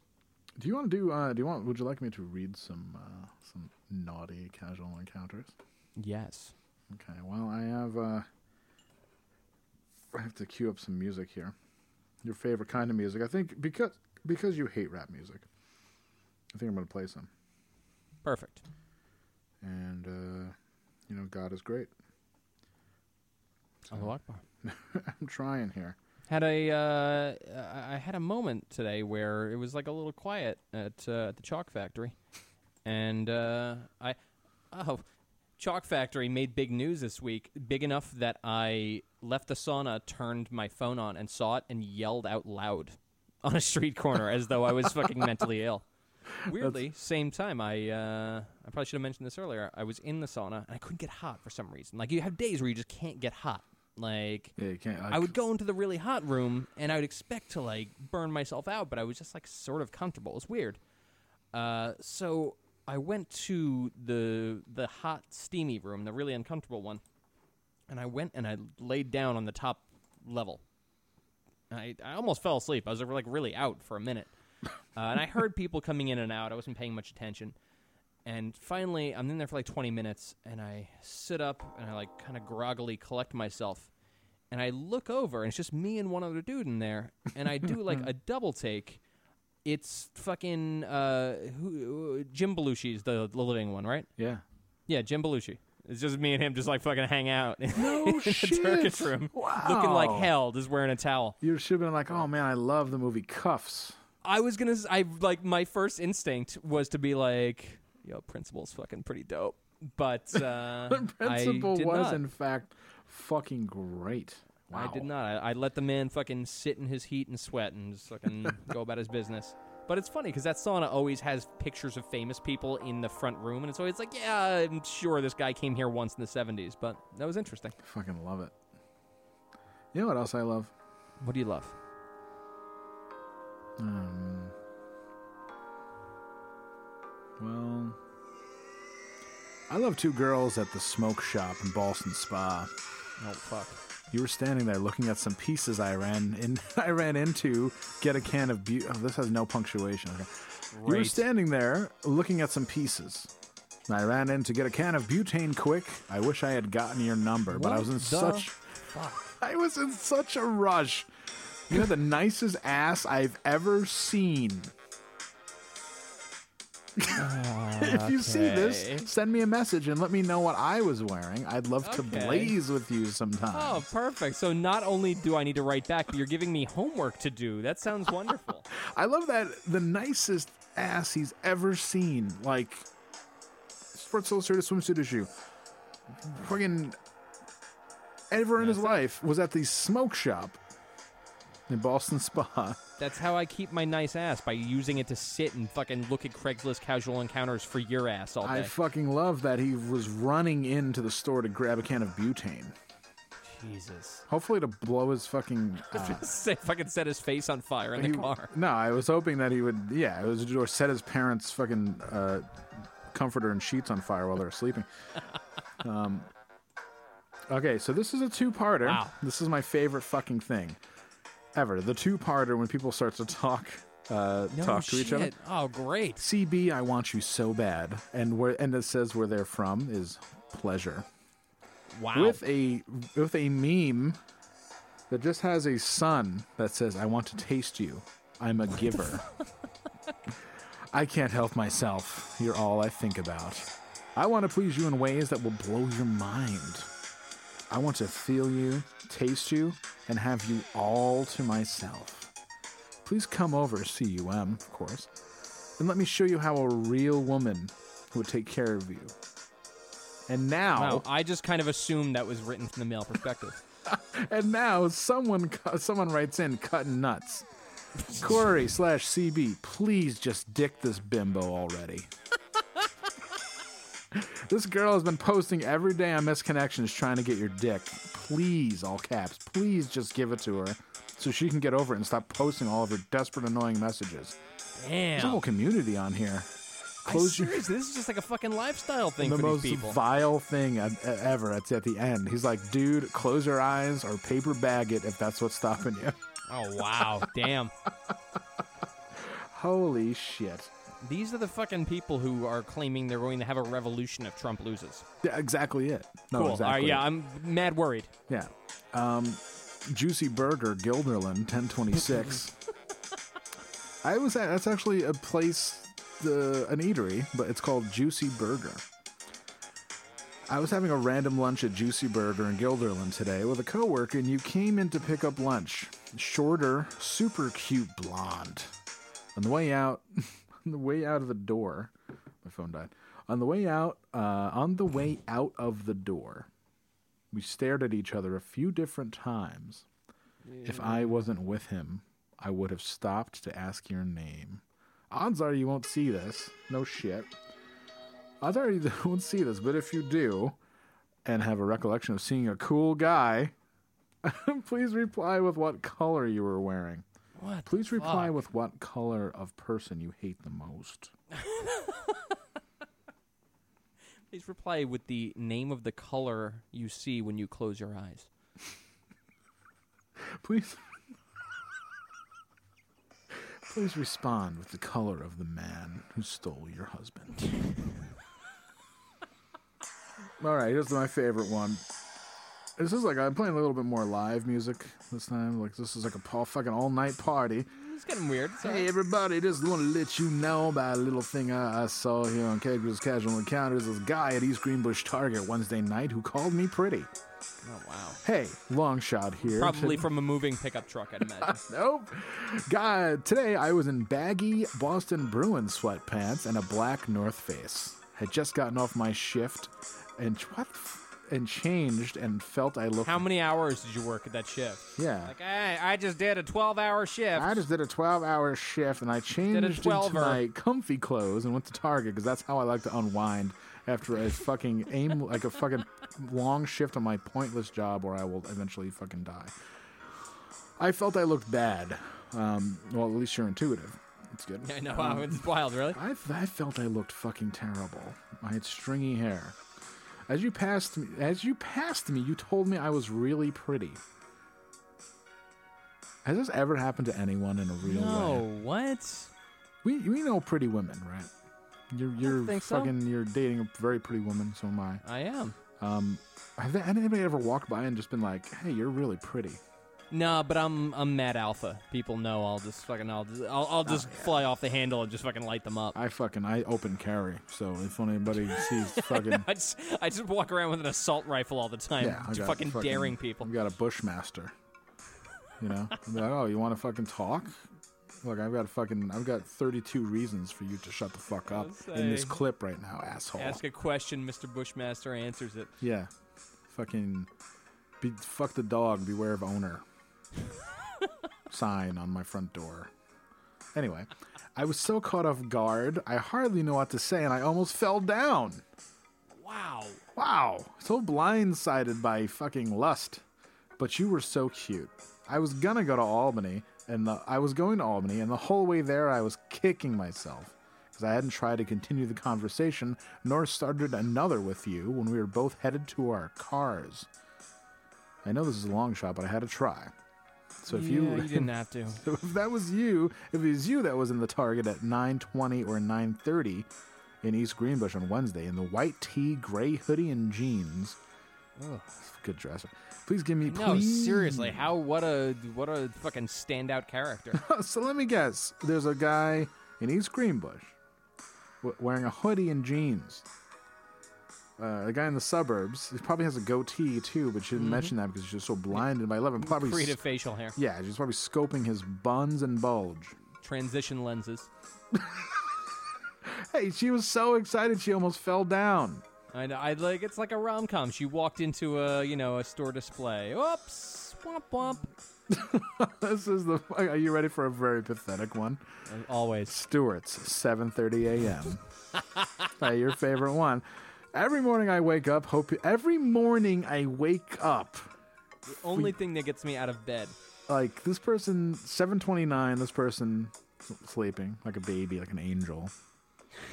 do you want to do? Uh, do you want? Would you like me to read some uh, some naughty casual encounters? Yes. Okay. Well, I have. Uh, I have to cue up some music here. Your favorite kind of music, I think, because because you hate rap music. I think I'm going to play some. Perfect. And uh, you know, God is great. Allahu Akbar. I'm trying here. Had a uh, I had a moment today where it was like a little quiet at uh, at the Chalk Factory, and uh, I oh Chalk Factory made big news this week, big enough that I left the sauna, turned my phone on, and saw it, and yelled out loud on a street corner as though I was fucking mentally ill. Weirdly, same time I uh, I probably should have mentioned this earlier. I was in the sauna and I couldn't get hot for some reason. Like you have days where you just can't get hot. Like Yeah, you can't. I would go into the really hot room and I would expect to like burn myself out, but I was just like sort of comfortable. It's weird. Uh, so I went to the the hot steamy room, the really uncomfortable one, and I went and I laid down on the top level. I I almost fell asleep. I was like really out for a minute, uh, and I heard people coming in and out. I wasn't paying much attention. And finally, I'm in there for like 20 minutes, and I sit up and I like kind of groggily collect myself, and I look over, and it's just me and one other dude in there, and I do like a double take. It's fucking uh, who, Jim Belushi's the, the living one, right? Yeah. Yeah, Jim Belushi. It's just me and him, just like fucking hang out in No the. Turkish room, looking like hell, just wearing a towel. You should have been like, oh man, I love the movie Cuffs. I was gonna. I like my first instinct was to be like, "Yo, principal's fucking pretty dope," but uh, principal I did was not. in fact fucking great. Wow. I did not. I, I let the man fucking sit in his heat and sweat and just fucking go about his business. But it's funny because that sauna always has pictures of famous people in the front room, and it's always like, yeah, I'm sure this guy came here once in the '70s, but that was interesting. Fucking love it. You know what else I love? What do you love? Um, well, I love two girls at the smoke shop in Ballston Spa. Oh fuck. You were standing there looking at some pieces I ran in. I ran into get a can of. Bu- oh, this has no punctuation. Okay. You were standing there looking at some pieces. And I ran in to get a can of butane quick. I wish I had gotten your number, but I was in such. I was in such a rush. You had the nicest ass I've ever seen. If you see this, send me a message and let me know what I was wearing. I'd love to blaze with you sometime. Oh, perfect. So not only do I need to write back, but you're giving me homework to do. That sounds wonderful. I love that the nicest ass he's ever seen. Like Sports Illustrated swimsuit issue. Friggin' ever in his life was at the smoke shop in Ballston Spa. That's how I keep my nice ass by using it to sit and fucking look at Craigslist casual encounters for your ass all day. I fucking love that he was running into the store to grab a can of butane. Jesus. Hopefully to blow his fucking. Uh, Say fucking set his face on fire in he- the car. No, I was hoping that he would. Yeah, it was or set his parents' fucking uh, comforter and sheets on fire while they were sleeping. um, okay, so this is a two-parter. Wow. This is my favorite fucking thing ever. The two-parter when people start to talk, uh, No talk to each other. Oh, great. CB, I want you so bad, and where and it says where they're from is pleasure. Wow. With a with a meme that just has a sun that says, "I want to taste you. I'm a giver. I can't help myself. You're all I think about. I want to please you in ways that will blow your mind. I want to feel you, taste you, and have you all to myself. Please come over, CUM, of course, and let me show you how a real woman would take care of you. And now, Wow, I just kind of assumed that was written from the male perspective. and now someone someone writes in cutting nuts. Corey slash CB, please just dick this bimbo already. This girl has been posting every day on Missed Connections trying to get your dick. Please, all caps, please just give it to her so she can get over it and stop posting all of her desperate, annoying messages. There's a whole community on here. I Close your seriously, this is just like a fucking lifestyle thing the for most these people. vile thing ever. It's at the end. He's like, dude, close your eyes or paper bag it if that's what's stopping you. oh wow, damn. Holy shit. These are the fucking people who are claiming they're going to have a revolution if Trump loses. Yeah, exactly it. No, cool. exactly. All right, yeah, it. I'm mad worried. yeah. Um, Juicy Burger, Guilderland, 1026. I was at, that's actually a place, the, an eatery, but it's called Juicy Burger. I was having a random lunch at Juicy Burger in Guilderland today with a coworker, and you came in to pick up lunch. Shorter, super cute blonde. On the way out, on the way out of the door, my phone died. On the way out, uh, on the way out of the door, we stared at each other a few different times. If I wasn't with him, I would have stopped to ask your name. Odds are you won't see this. No shit. Odds are you won't see this, but if you do, and have a recollection of seeing a cool guy, please reply with what color you were wearing. What? Please reply fuck? with what color of person you hate the most. Please reply with the name of the color you see when you close your eyes. Please. Please respond with the color of the man who stole your husband. All right, here's my favorite one. This is like I'm playing a little bit more live music this time. Like this is like a pa- fucking all night party. It's getting weird. Hey everybody, just want to let you know about a little thing I, I saw here on Kegra's Casual Encounters. This guy at East Greenbush Target Wednesday night who called me pretty. Oh wow. Hey, long shot here. Probably from a moving pickup truck, I'd imagine. Nope. God, today I was in baggy Boston Bruins sweatpants and a black North Face. Had just gotten off my shift and what and changed and felt I looked. How many hours did you work at that shift? Yeah. Like, hey, I just did a 12-hour shift. I just did a 12 hour shift and I changed into my comfy clothes and went to Target because that's how I like to unwind after a fucking aim, like a fucking long shift on my pointless job where I will eventually fucking die. I felt I looked bad. Um, well, at least you're intuitive. It's good. I know. wow, it's wild, really. I, I felt I looked fucking terrible. I had stringy hair. As you passed me, as you passed me, you told me I was really pretty. Has this ever happened to anyone in a real No, way? what? We we know pretty women, right? You're you're think so. fucking you're dating a very pretty woman. So am I. I am. Um, have anybody ever walked by and just been like, "Hey, you're really pretty"? No, but I'm I'm mad alpha. People know I'll just fucking I'll just I'll, I'll just fly off the handle and just fucking light them up. I fucking I open carry. So if anybody sees fucking I just I just walk around with an assault rifle all the time, yeah, I just got fucking, daring people. I've got a bushmaster. You know, I'm like, oh, you want to fucking talk? Look, I've got fucking, I've got 32 reasons for you to shut the fuck up in this clip right now, asshole. Ask a question, Mr. Bushmaster answers it. Yeah, fucking, be, fuck the dog. Beware of owner. Sign on my front door. Anyway, I was so caught off guard, I hardly knew what to say, and I almost fell down. Wow. Wow, so blindsided by fucking lust. But you were so cute. I was gonna go to Albany, and the, I was going to Albany, and the whole way there I was kicking myself because I hadn't tried to continue the conversation nor started another with you when we were both headed to our cars. I know this is a long shot, but I had to try. So if yeah, you, you didn't have to. so if that was you, if it was you that was in the target at 9:20 or 9:30 in East Greenbush on Wednesday in the white tee, gray hoodie, and jeans, Oh, good dresser. Please give me. No, please. seriously, how what a what a fucking standout character. so let me guess. There's a guy in East Greenbush wearing a hoodie and jeans. Uh, a guy in the suburbs. He probably has a goatee too, but she didn't mention that because she's just so blinded by eleven. Probably. Creative facial hair, yeah, she's probably scoping his buns and bulge. transition lenses. Hey, she was so excited she almost fell down. I know. I like it's like a rom com. She walked into a you know a store display. Oops, womp womp. This is the. Are you ready for a very pathetic one? Always. Stewart's, 7:30 a.m. Hey, your favorite one. Every morning I wake up. Hope every morning I wake up The only thing that gets me out of bed. like this person 7:29. This person sleeping like a baby, like an angel.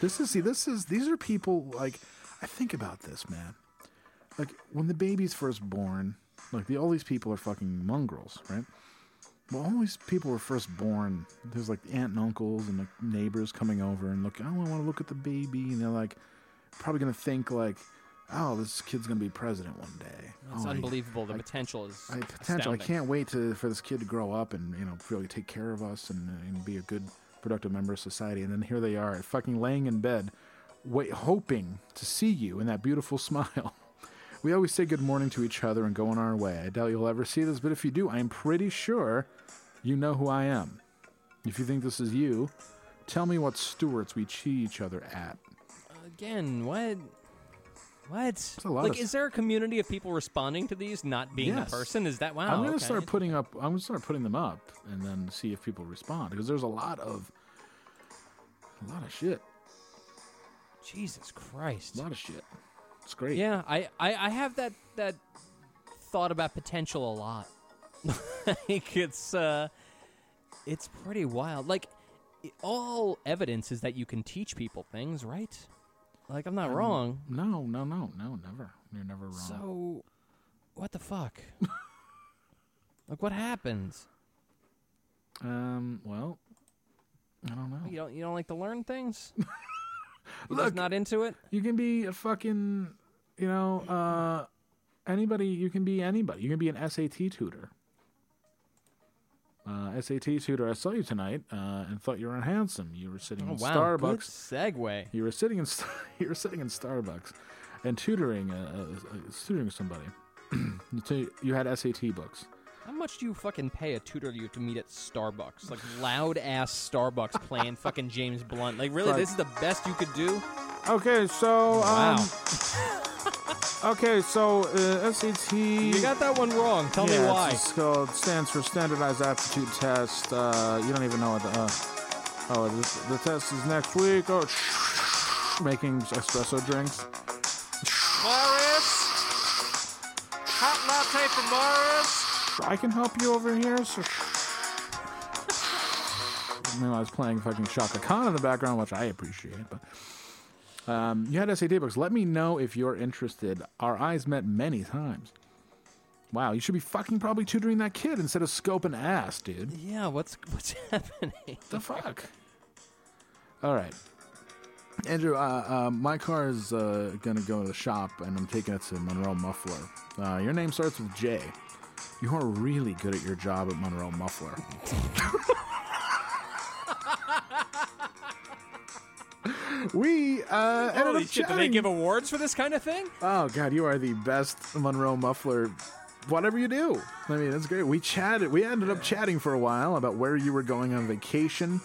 This is see. This is these are people like. I think about this, man. Like when the baby's first born, like the, all these people are fucking mongrels, right? Well, all these people were first born. There's like aunt and uncles and like neighbors coming over and look. Oh, I want to look at the baby, and they're like, probably gonna think like, oh, this kid's gonna be president one day. It's oh, I- unbelievable. The potential is I, potential. I can't wait to for this kid to grow up and you know really take care of us and, uh, and be a good productive member of society. And then here they are, fucking laying in bed, wait, hoping to see you in that beautiful smile. We always say good morning to each other and go on our way. I doubt you'll ever see this, but if you do, I'm pretty sure you know who I am. If you think this is you, tell me what Stewarts we cheat each other at. Again, what? What? a lot like, is there a community of people responding to these not being Yes. a person? Is that wow? I'm gonna okay. start putting up. I'm gonna start putting them up and then see if people respond because there's a lot of a lot of shit. Jesus Christ. A lot of shit. It's great. Yeah, I, I, I have that that thought about potential a lot. like it's uh, it's pretty wild. Like all evidence is that you can teach people things, right? Like I'm not wrong. No, no, no, no, never. You're never wrong. So, what the fuck? like what happens? um, well, I don't know. You don't you don't like to learn things? You're Look- just not into it. You can be a fucking, you know, uh, anybody. You can be anybody. You can be an SAT tutor. Uh, SAT tutor. I saw you tonight uh, and thought you were handsome. You were sitting Oh in wow, Starbucks. good segue. You were sitting in you were sitting in Starbucks and tutoring uh, uh, uh, tutoring somebody. you, t- you had SAT books. How much do you fucking pay a tutor you to meet at Starbucks? Like loud ass Starbucks playing fucking James Blunt. Like really, this is the best you could do? Okay, so Wow. um, okay, so uh, SAT. You got that one wrong. Tell me yeah, why. It's called stands for Standardized Aptitude Test. Uh, you don't even know what the. Uh, oh, this, the test is next week. Oh, making espresso drinks. Morris, hot latte for Morris. I can help you over here. So Meanwhile, I was playing fucking Chaka Khan in the background, which I appreciate. But um, you had SAT books. Let me know if you're interested. Our eyes met many times. Wow, you should be fucking probably tutoring that kid instead of scoping ass, dude. Yeah, what's what's happening? The fuck? All right. Andrew, uh, uh, my car is uh, going to go to the shop and I'm taking it to Monroe Muffler. Uh, your name starts with J. You are really good at your job at Monroe Muffler. we uh, ended Holy up shit! Do they chatting. give awards for this kind of thing? Oh God, you are the best Monroe muffler. Whatever you do, I mean, that's great. We chatted. We ended up chatting for a while about where you were going on vacation,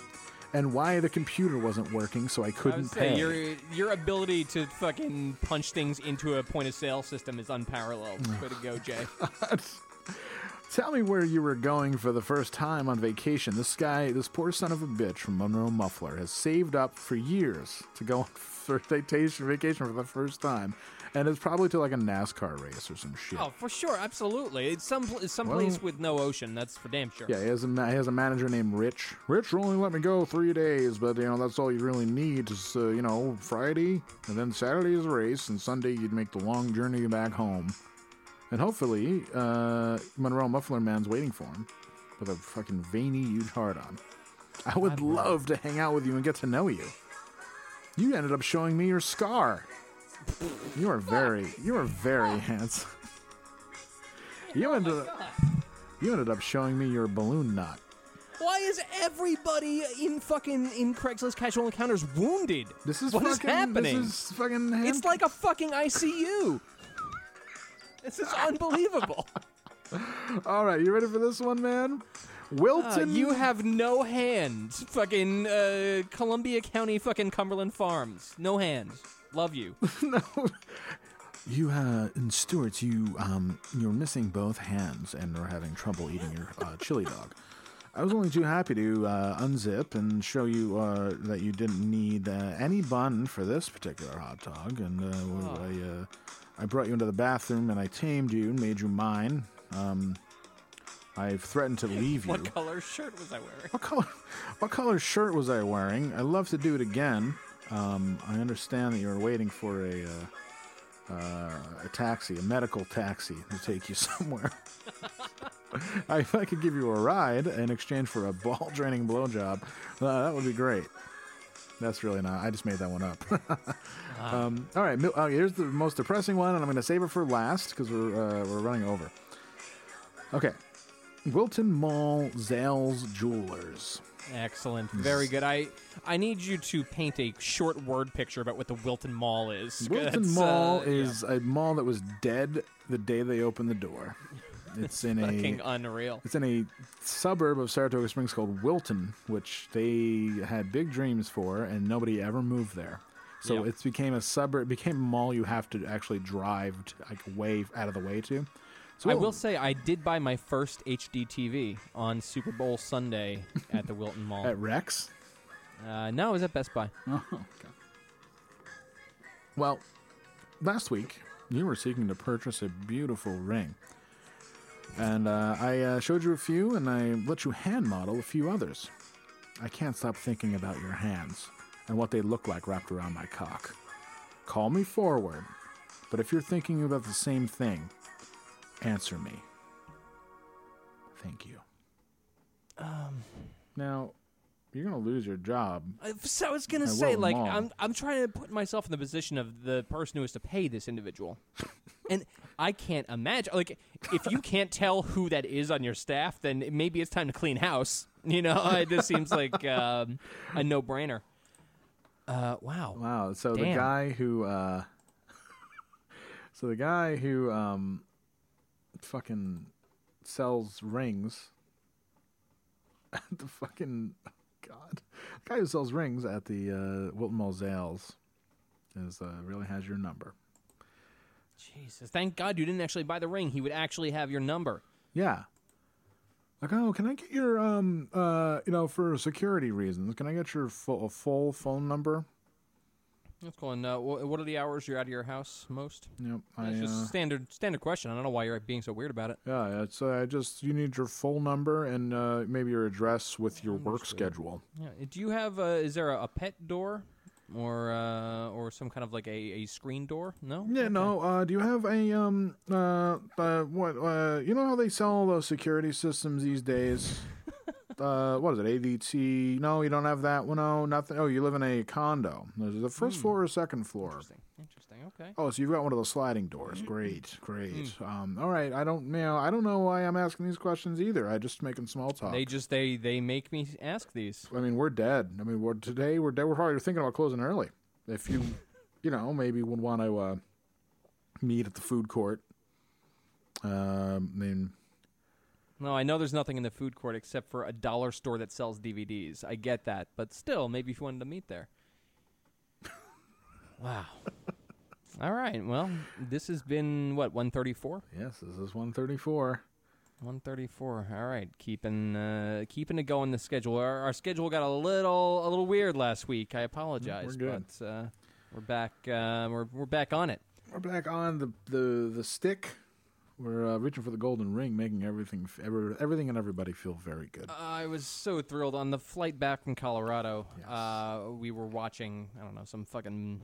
and why the computer wasn't working, so I I couldn't would say pay. your your ability to fucking punch things into a point of sale system is unparalleled. Way to go, Jay. Tell me where you were going for the first time on vacation. This guy, this poor son of a bitch from Monroe Muffler, has saved up for years to go on vacation, vacation for the first time, and it's probably to like a NASCAR race or some shit. Oh, for sure, absolutely. It's some some Well- place with no ocean. That's for damn sure. Yeah, he has a he has a manager named Rich. Rich will only let me go three days, but you know that's all you really need is uh, you know Friday, and then Saturday is a race, and Sunday you'd make the long journey back home, and hopefully uh, Monroe Muffler Man's waiting for him with a fucking veiny huge heart on. I would love to hang out with you and get to know you. You ended up showing me your scar. You are very, you are very handsome. You ended up, you ended up showing me your balloon knot. Why is everybody in fucking in Craigslist casual encounters wounded? This is what is fucking, happening. This is fucking. Hand- It's like a fucking ICU. This is unbelievable. All right, you ready for this one, man? Uh, Wilton. you have no hands. Fucking uh, Columbia County, fucking Cumberland Farms. No hands. Love you. No. You, uh, and Stuart, you, um, you're missing both hands and are having trouble eating your uh, chili dog. I was only too happy to uh, unzip and show you uh, that you didn't need uh, any bun for this particular hot dog, and uh, Oh. I, uh, I brought you into the bathroom and I tamed you and made you mine. Um, I've threatened to leave you. what color shirt was I wearing? What color? What color shirt was I wearing? I'd love to do it again. Um, I understand that you're waiting for a uh, uh, a taxi, a medical taxi, to take you somewhere. I, if I could give you a ride in exchange for a ball draining blowjob, uh, that would be great. That's really not. I just made that one up. um, all right, uh, here's the most depressing one, and I'm going to save it for last because we're uh, we're running over. Okay, Wilton Mall Zales Jewelers. Excellent. Very good. I I need you to paint a short word picture about what the Wilton Mall is. Wilton That's, Mall uh, is a mall that was dead the day they opened the door. It's in a unreal. it's in a suburb of Saratoga Springs called Wilton, which they had big dreams for, and nobody ever moved there. So Yep. it became a suburb, it became a mall you have to actually drive to, like way out of the way to. So I will say I did buy my first HD TV on Super Bowl Sunday at the Wilton Mall. at Rex. Uh, no, it was at Best Buy. Oh, okay. Well, last week you were seeking to purchase a beautiful ring, and uh, I uh, showed you a few, and I let you hand model a few others. I can't stop thinking about your hands and what they look like wrapped around my cock. Call me forward, but if you're thinking about the same thing, answer me. Thank you. Um. Now, you're gonna lose your job Uh, So I was gonna At say, like. I'm I'm trying to put myself in the position of the person who has to pay this individual, and I can't imagine. Like, if you can't tell who that is on your staff, then maybe it's time to clean house. You know, it just seems like um, a no-brainer. Uh, wow. Wow. So the guy who, uh, so the guy who, um, fucking sells rings at the fucking, God, the guy who sells rings at the uh, Wilton Mall Zales is uh, really has your number. Jesus, thank God you didn't actually buy the ring. He would actually have your number. Yeah. Like, oh, can I get your, um, uh, you know, for security reasons, can I get your full, full phone number? That's cool. And uh, what are the hours you're out of your house most? Yep. I, That's just uh, standard standard question. I don't know why you're being so weird about it. yeah, it's uh, just you need your full number and uh, maybe your address with your work schedule. Yeah. Do you have? Uh, is there a, a pet door, or uh, or some kind of like a, a screen door? No. Yeah, Okay. no. Uh, do you have a um uh, uh what uh you know how they sell those security systems these days? Uh, what is it? ADT? No, you don't have that one. No, nothing. Oh, you live in a condo. Is it the first floor or second floor? Interesting. Interesting. Okay. Oh, so you've got one of those sliding doors. Great, great. Um, all right. I don't, you know, I don't know why I'm asking these questions either. I just making small talk. They just they they make me ask these. I mean, we're dead. I mean, we're today we're dead. We're probably thinking about closing early. If you, you know, maybe would want to uh, meet at the food court. Um, I mean, No, I know there's nothing in the food court except for a dollar store that sells DVDs. I get that, but still, maybe if you wanted to meet there. wow. All right. Well, this has been what 134. yes, this is 134. 134. All right, keeping uh, keeping it going. The schedule. Our, our schedule got a little a little weird last week. I apologize, good. but uh, we're back. Uh, we're we're back on it. We're back on the the the stick. We're uh, reaching for the golden ring, making everything every, everything and everybody feel very good. I was so thrilled on the flight back from Colorado. Uh, we were watching I don't know some fucking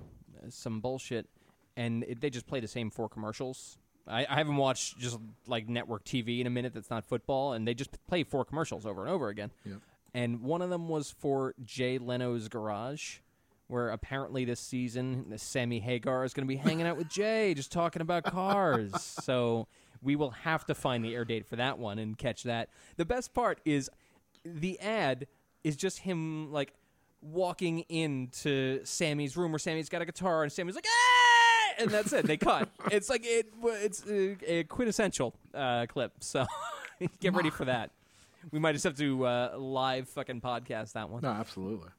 some bullshit, and it, they just play the same four commercials. I, I haven't watched just like network TV in a minute. That's not football, and they just play four commercials over and over again. Yep. And one of them was for Jay Leno's Garage, where apparently this season Sammy Hagar is going to be hanging out with Jay, just talking about cars. so we will have to find the air date for that one and catch that. The best part is the ad is just him like walking into Sammy's room where Sammy's got a guitar and Sammy's like, ah! and that's it. They cut. It's like it. It's a, a quintessential uh, clip. So get ready for that. We might just have to uh, live fucking podcast that one. No, absolutely.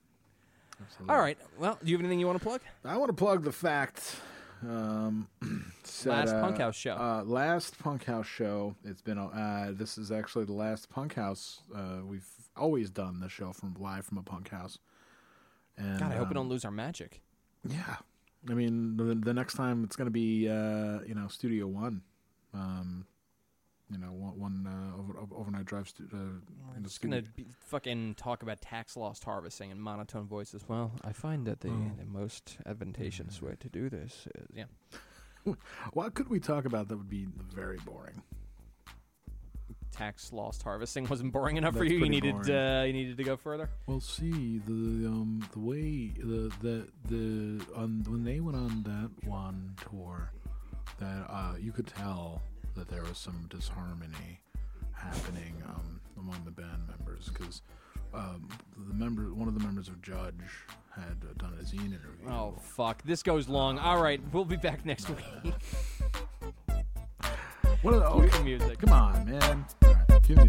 Absolutely. All right. Well, do you have anything you want to plug? I want to plug the fact. Um, said, Last uh, Punk House show. Uh, last Punk House show. It's been. Uh, this is actually the last Punk House. Uh, we've always done the show from live from a Punk House. And, God, I hope we um, don't lose our magic. Yeah, I mean, the, the next time it's going to be, uh, you know, Studio One. Um, you know, one, one uh, over, over- overnight drive stu- uh, in the Just studio. gonna be, fucking talk about tax loss harvesting in monotone voices. Well, I find that the, Oh. the most advantageous way to do this is yeah, What could we talk about that would be very boring? tax loss harvesting wasn't boring enough for you. You needed uh, you needed to go further. Well, see the um the way the the the on when they went on that one tour, that uh you could tell that there was some disharmony happening um among the band members because um the member one of the members of Judge had uh, done a zine interview. Oh fuck, this goes long. All right, we'll be back next week. What are the, Cue okay, music. Come on, man. All right, give me